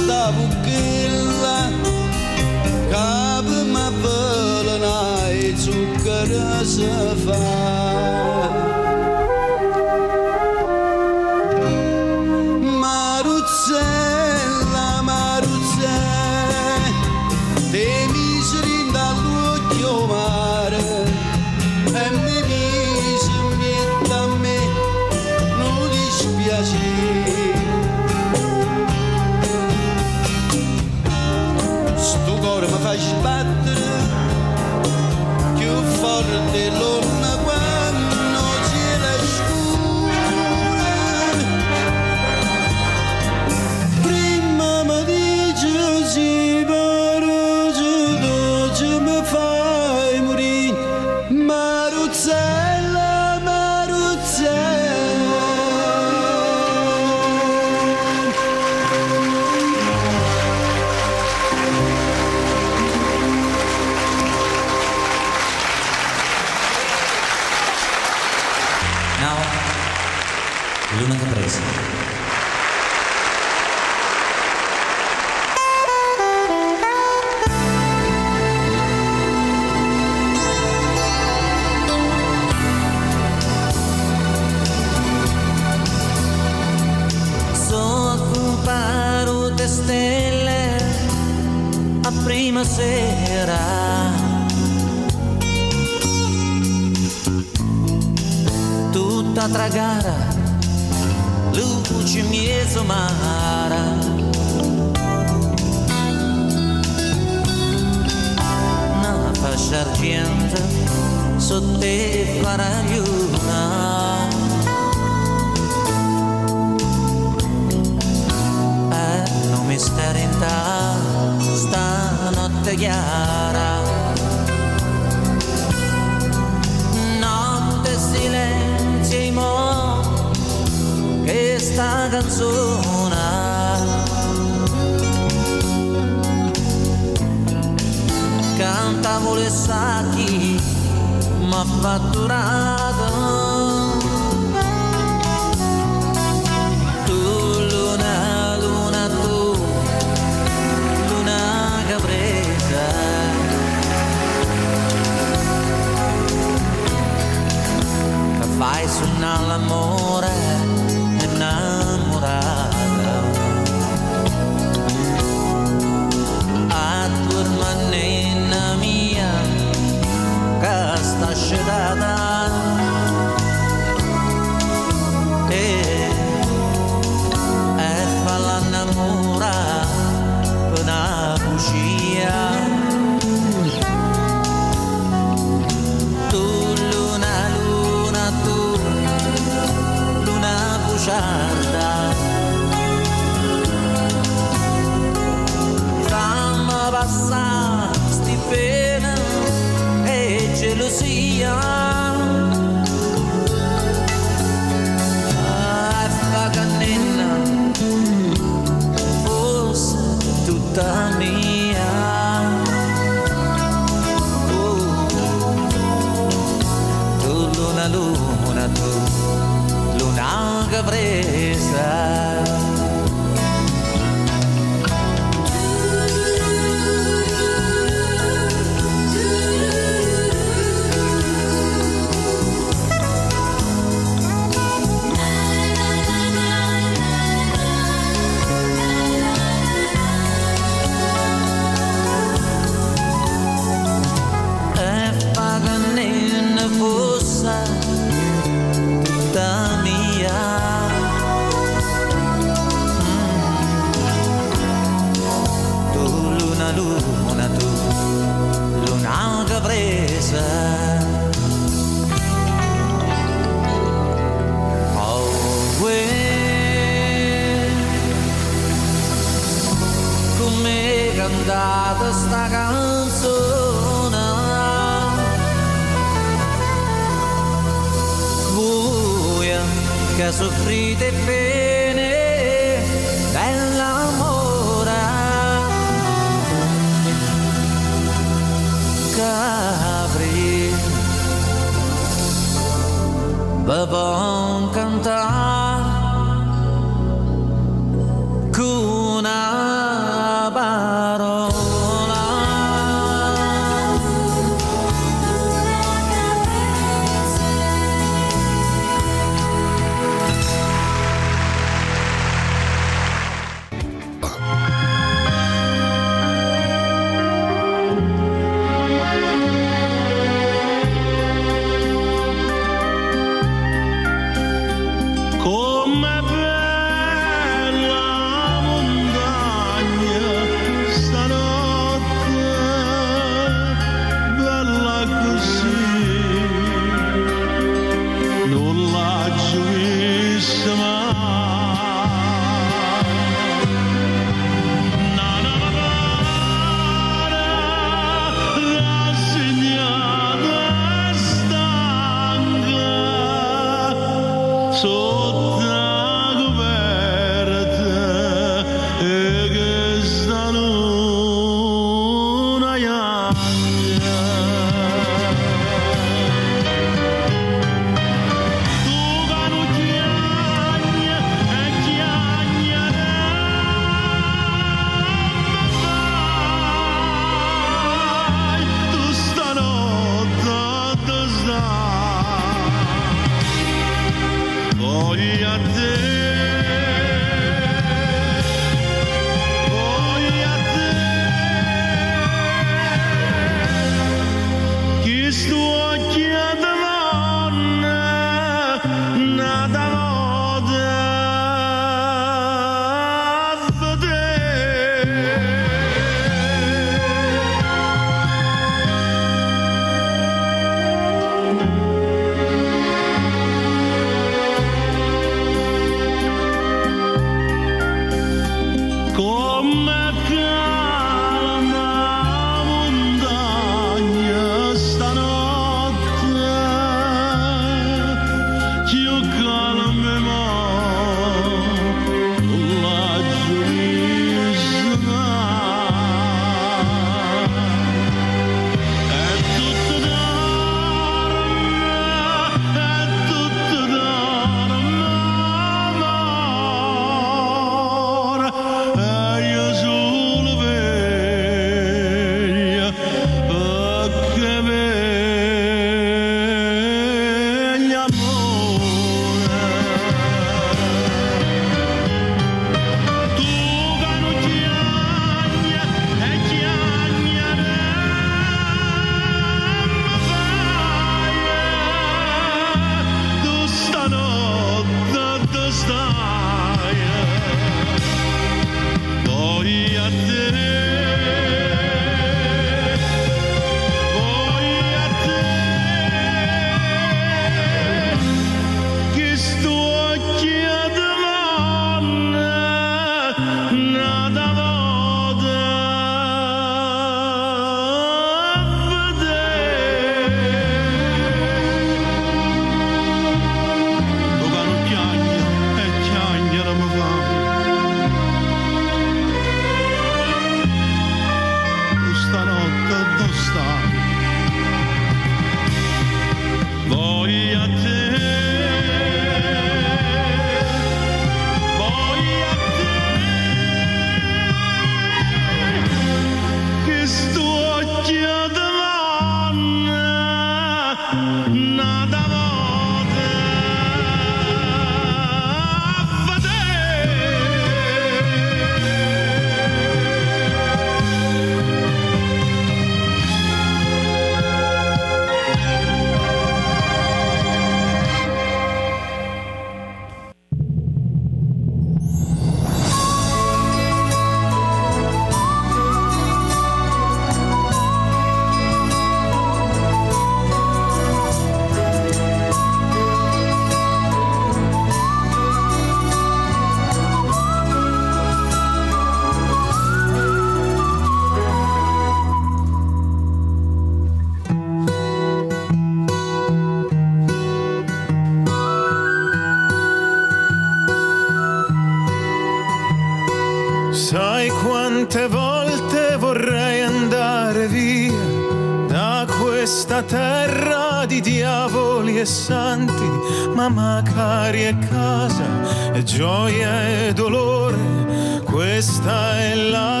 Speaker 23: e
Speaker 7: santi, ma cari e casa, è gioia e dolore, questa è la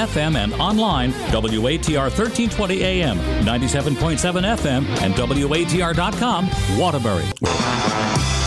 Speaker 13: FM and online, WATR 1320 AM, 97.7 FM, and WATR.com, Waterbury.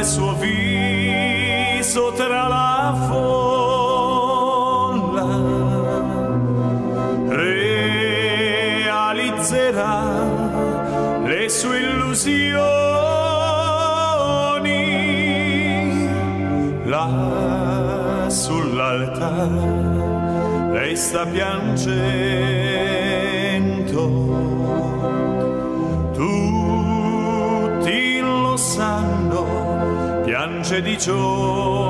Speaker 7: il suo viso tra la folla. Realizzerà le sue illusioni là sull'altare. Lei sta piangendo.
Speaker 24: dicho.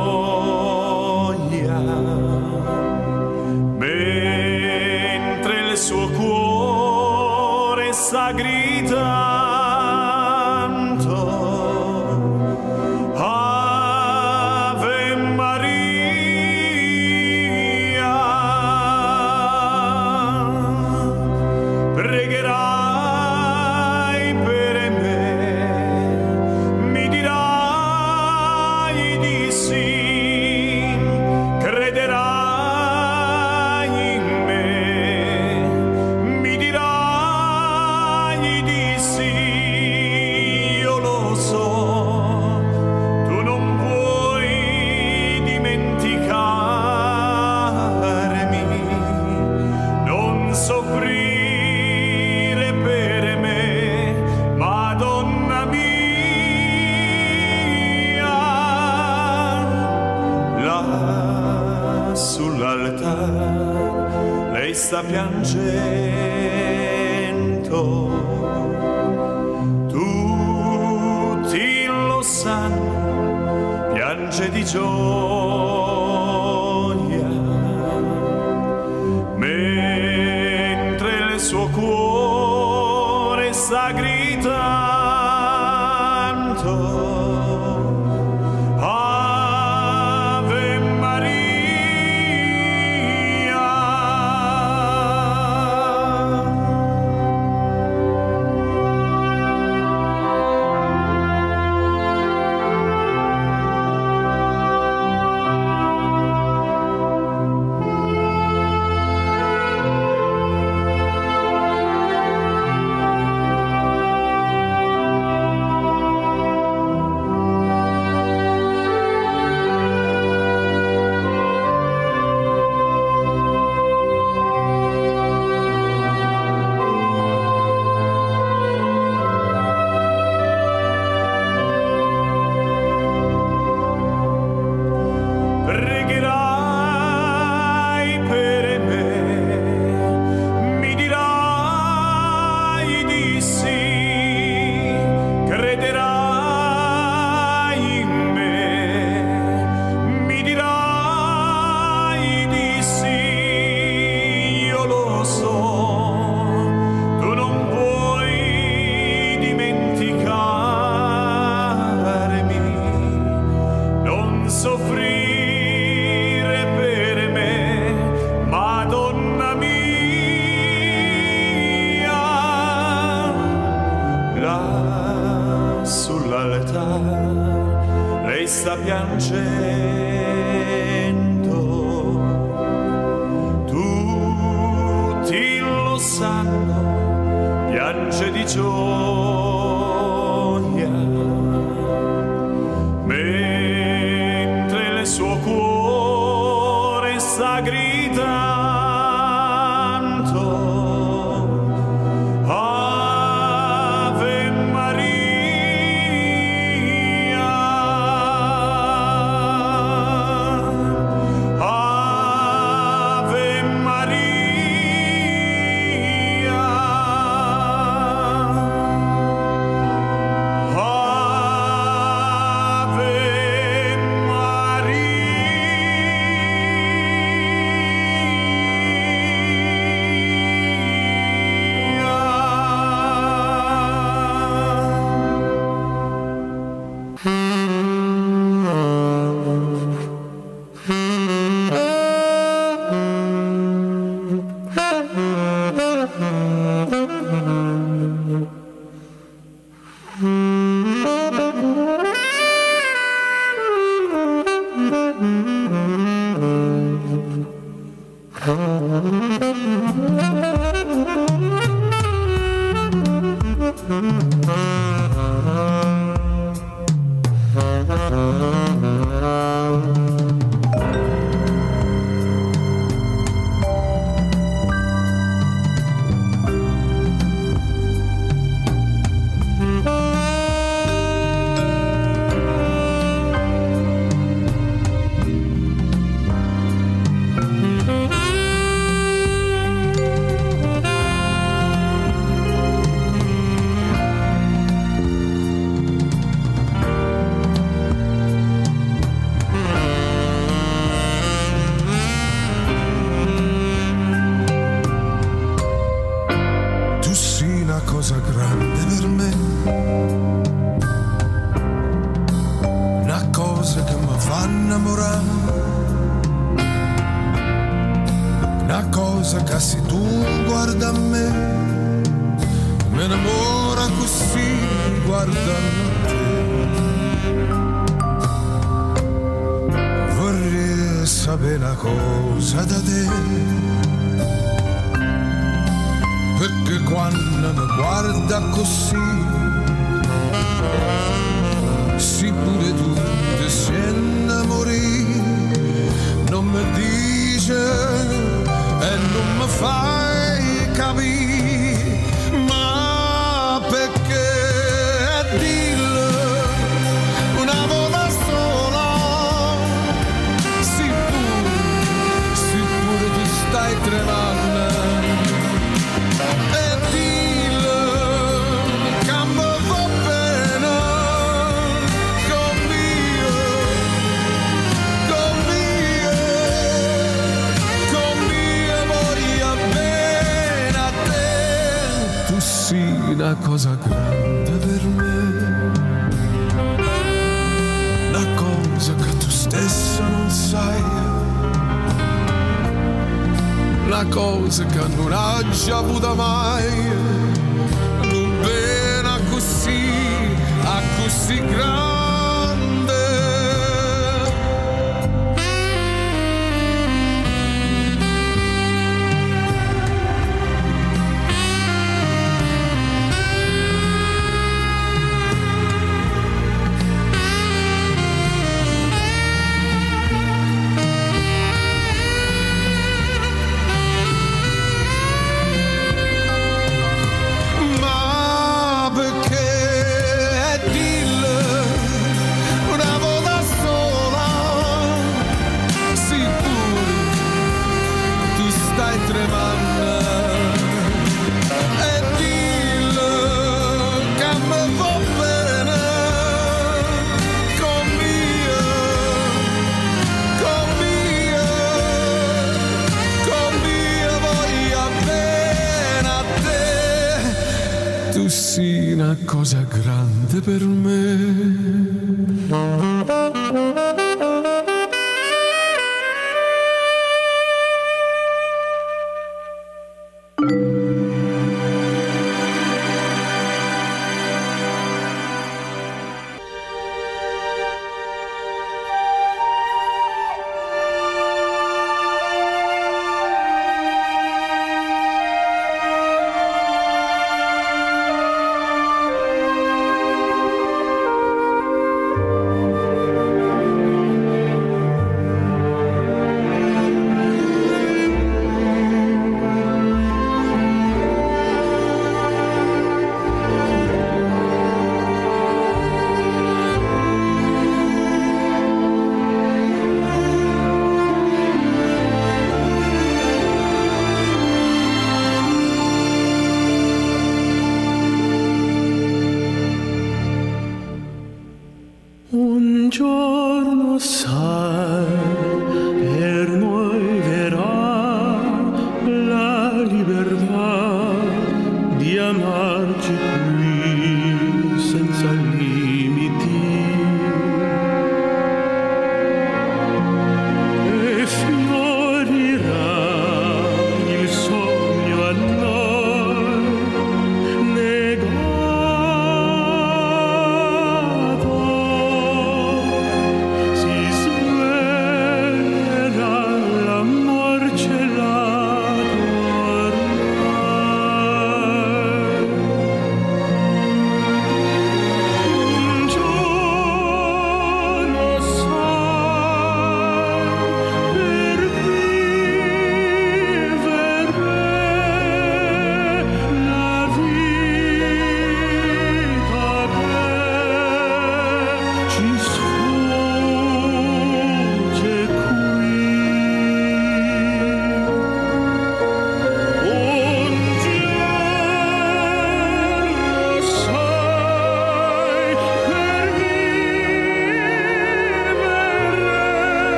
Speaker 24: joy.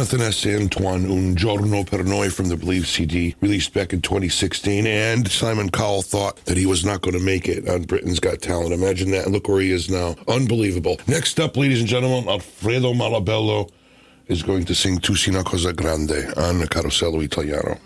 Speaker 1: Jonathan S. Antoine, Un Giorno per Noi from the Believe CD, released back in 2016. And Simon Cowell thought that he was not going to make it on Britain's Got Talent. Imagine that. Look where he is now. Unbelievable. Next up, ladies and gentlemen, Alfredo Malabello is going to sing Tu si una cosa grande on the Carosello Italiano.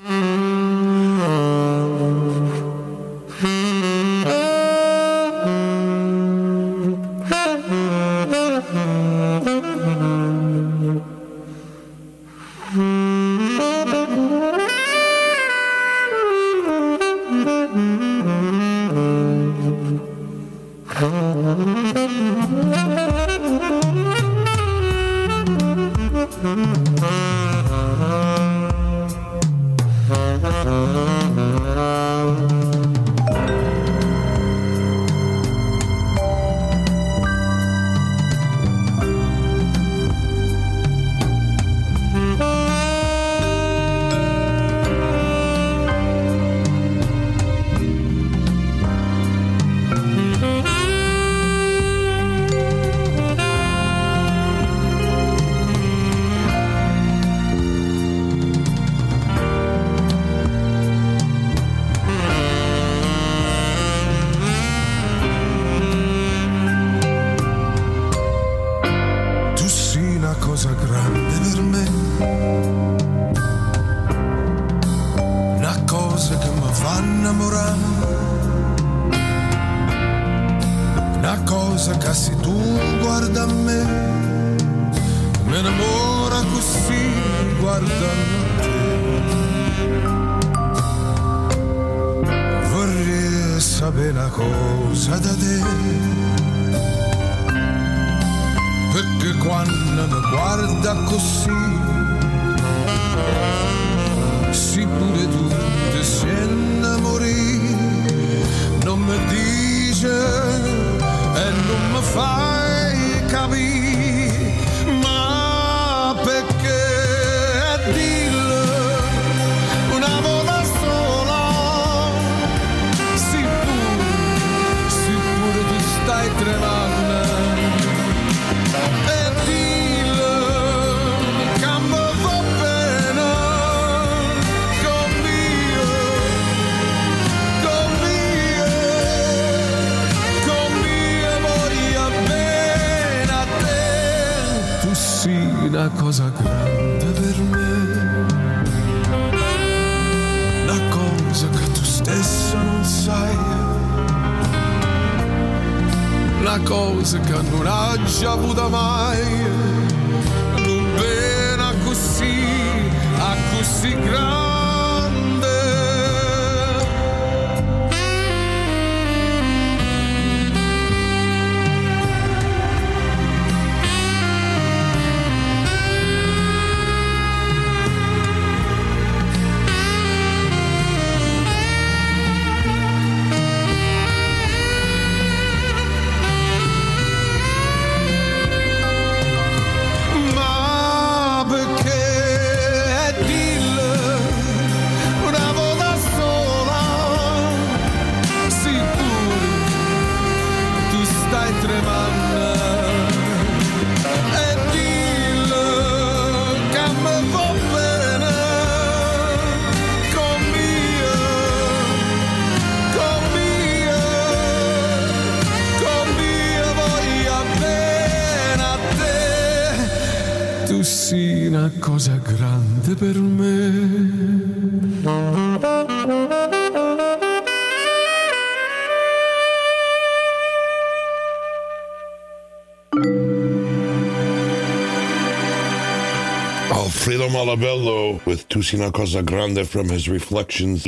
Speaker 1: Malabello with Tu si 'na Cosa Grande
Speaker 25: from his Reflections.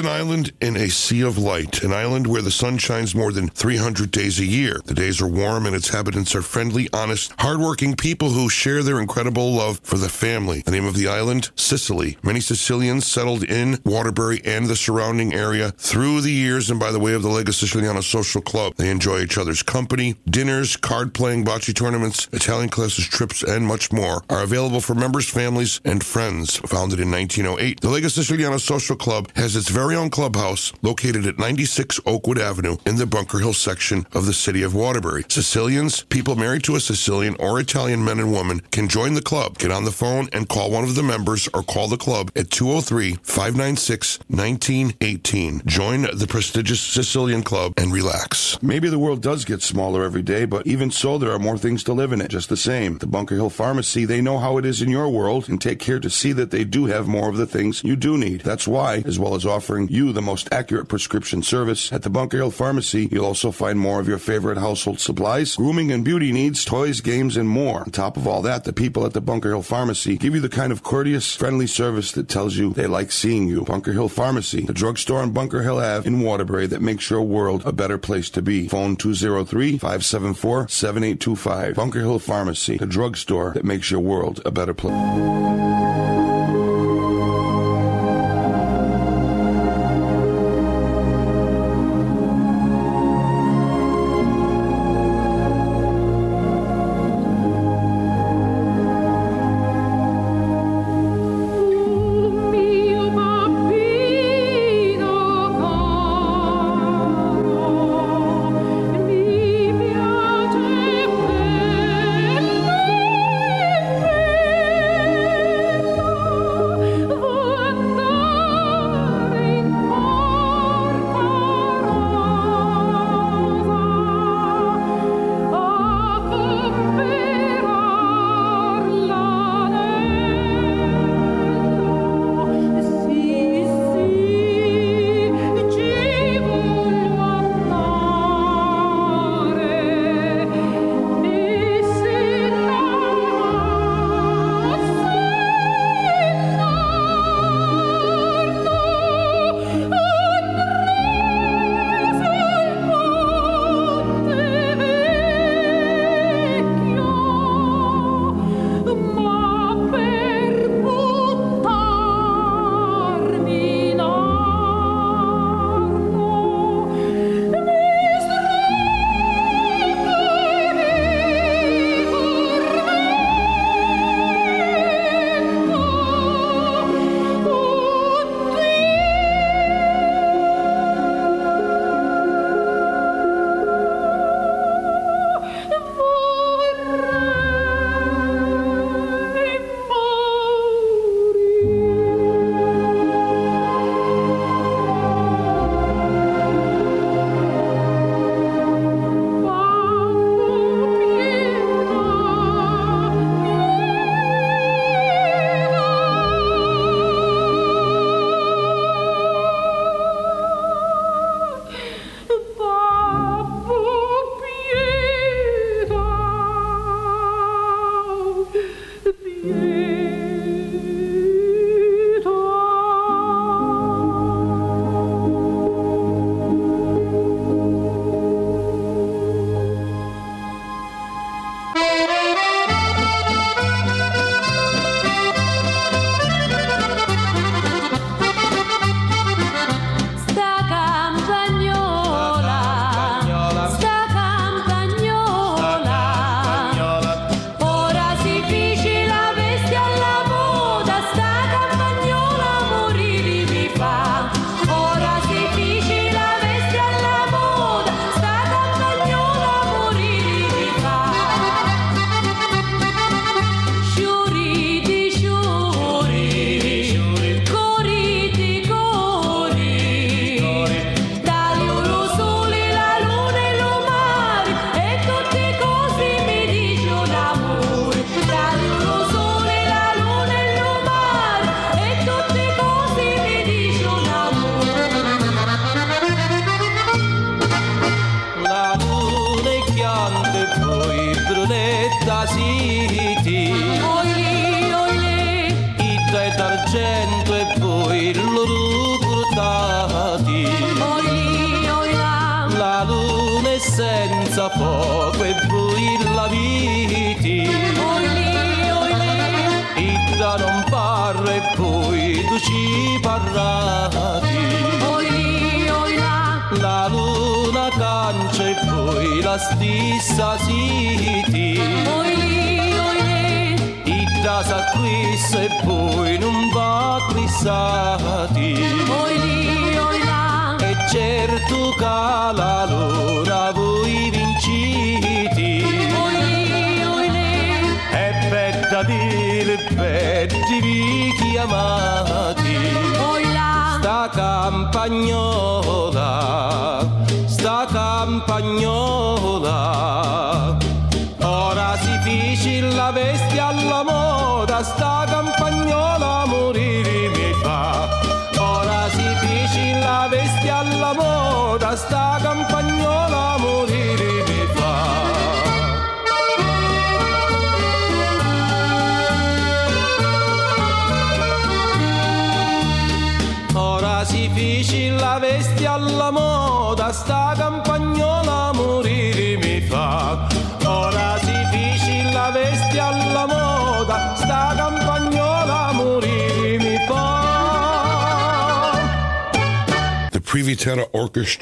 Speaker 1: An island in a sea of light, an island where the sun shines more than 300 days a year. The days are warm and its inhabitants are friendly, honest, hardworking people who share their incredible love for the family. The name of the island, Sicily. Many Sicilians settled in Waterbury and the surrounding area through the years and by the way of the Lega Siciliana Social Club. They enjoy each other's company. Dinners, card playing, bocce tournaments, Italian classes, trips, and much more are available for members, families, and friends. Founded in 1908, the Lega Siciliana Social Club has its very own clubhouse located at 96 Oakwood Avenue in the Bunker Hill section of the city of Waterbury. Sicilians, people married to a Sicilian or Italian men and women can join the club. Get on the phone and call one of the members or call the club at 203 596 1918. Join the prestigious Sicilian club and relax.
Speaker 5: Maybe the world does get smaller every day, but even so, there are more things to live in it just the same. The Bunker Hill Pharmacy, they know how it is in your world and take care to see that they do have more of the things you do need. That's why, as well as offering you the most accurate prescription service, at the Bunker Hill Pharmacy, you'll also find more of your favorite household supplies, grooming and beauty needs, toys, games, and more. On top of all that, the people at the Bunker Hill Pharmacy give you the kind of courteous, friendly service that tells you they like seeing you. Bunker Hill Pharmacy, the drugstore on Bunker Hill Ave in Waterbury that makes your world a better place to be. Phone 203-574-7825. Bunker Hill Pharmacy, the drugstore that makes your world a better place.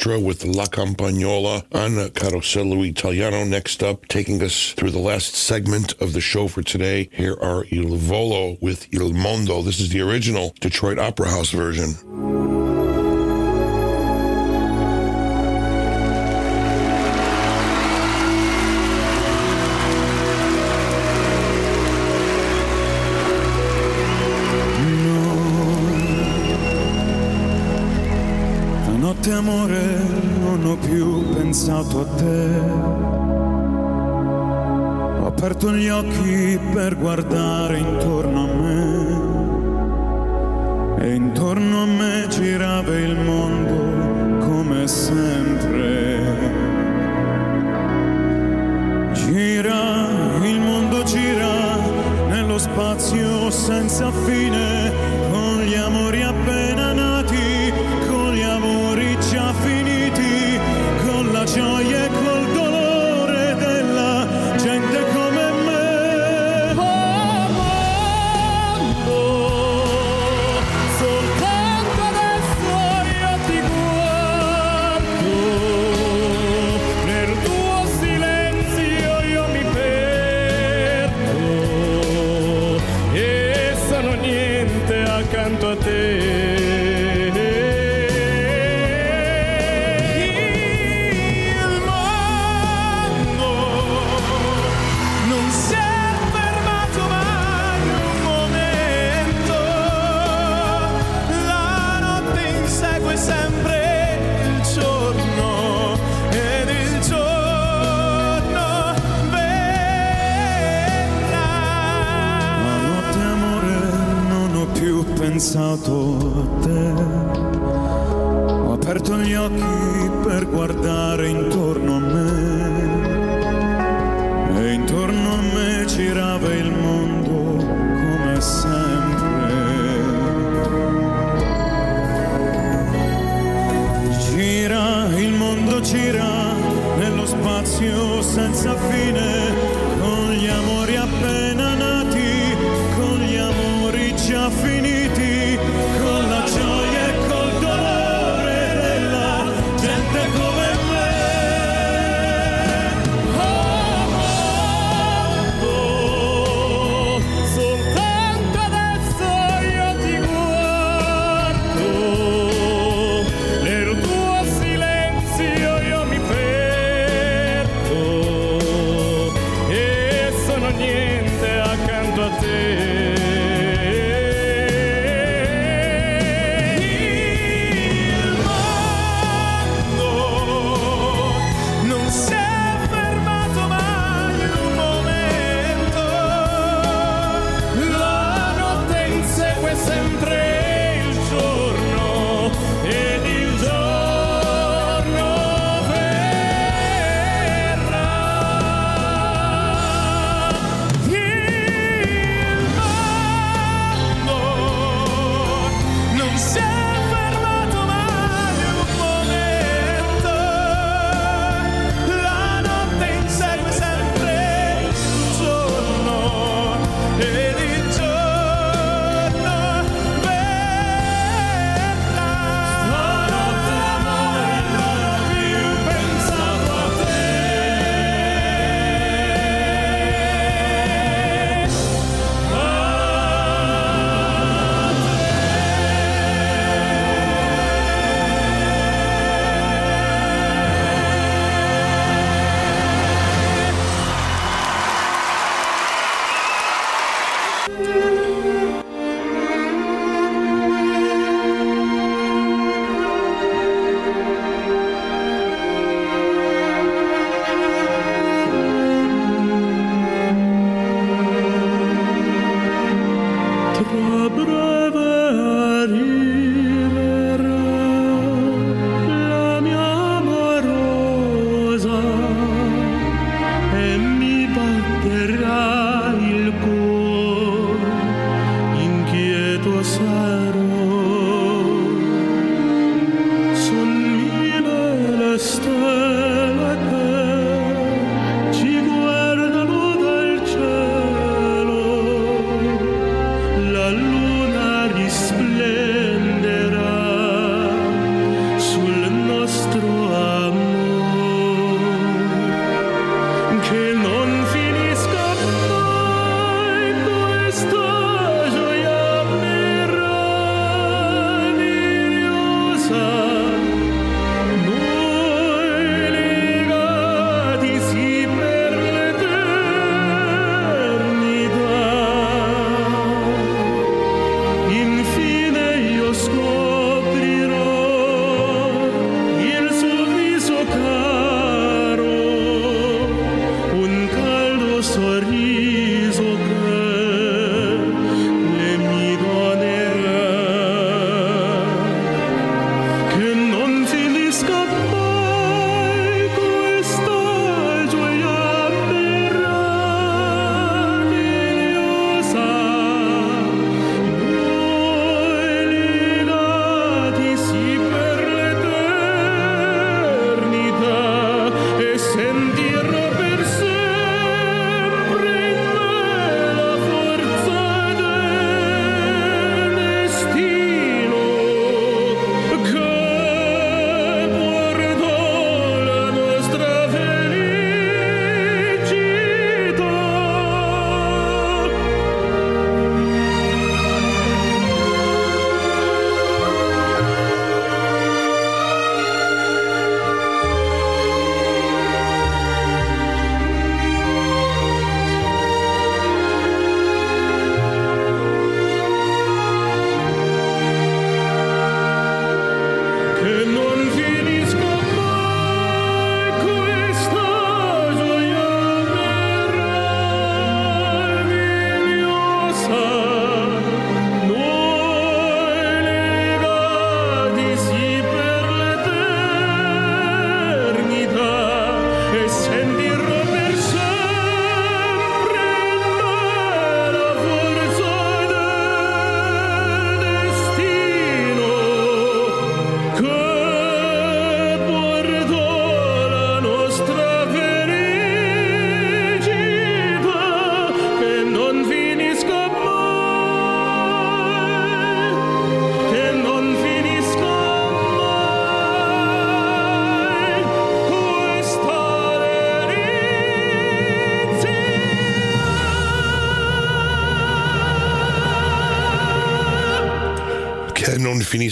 Speaker 7: With La Campagnola on Carosello Italiano. Next up, taking us through the last segment of the show for today, here are Il Volo with Il Mondo. This is the original Detroit Opera House version.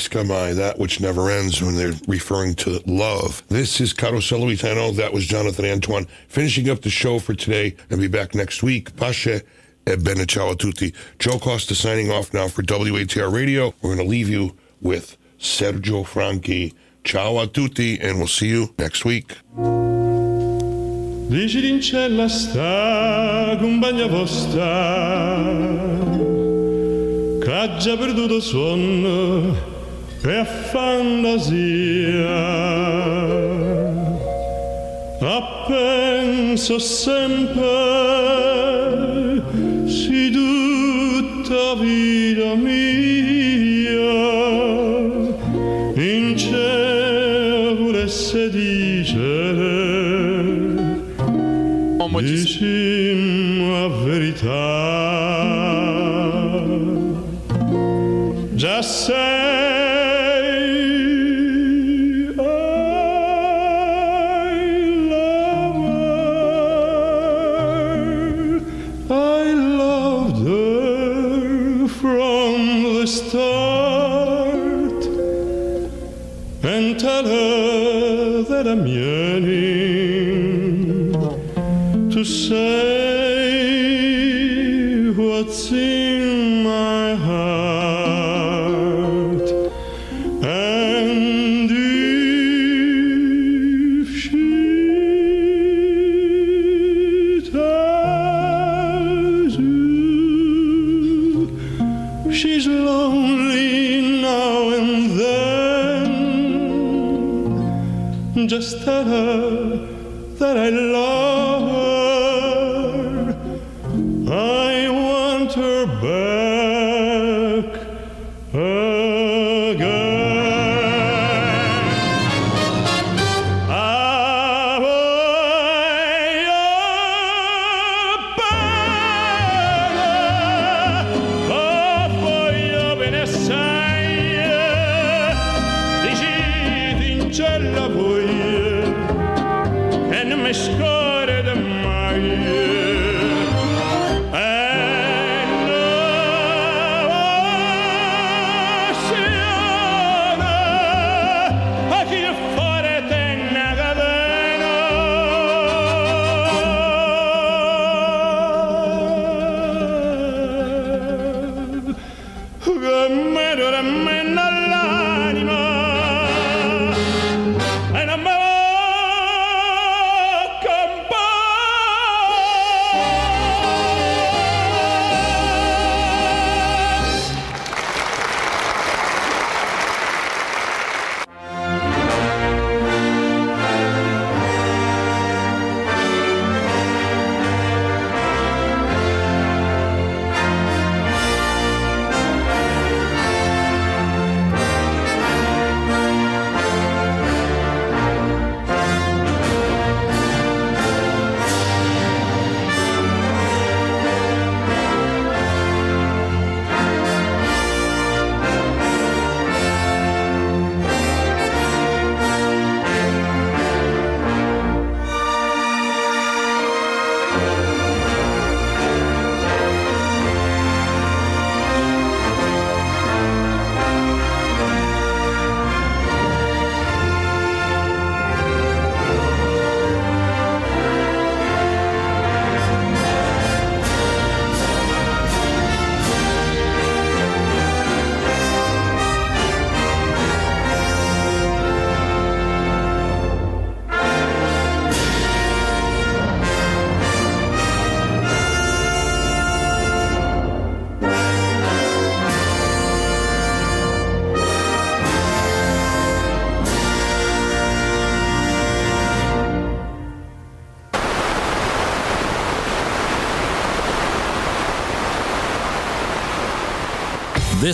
Speaker 7: Finisca mai,
Speaker 1: that which never ends when they're referring to love. This is Carosello Italiano. That was Jonathan Antoine finishing up the show for today and be back next week. Pace e bene ciao a tutti. Joe Costa signing off now for WATR Radio. We're going to leave you with Sergio Franchi. Ciao a tutti and we'll see you next week.
Speaker 7: Dici sta perduto sonno e fantasia a penso sempre si tutta vita mia in cielo volesse dicere Dicim la verità. Già sei I'm yearning to say that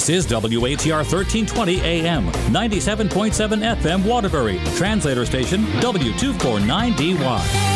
Speaker 6: This is WATR 1320 AM, 97.7 FM Waterbury, translator station W249DY.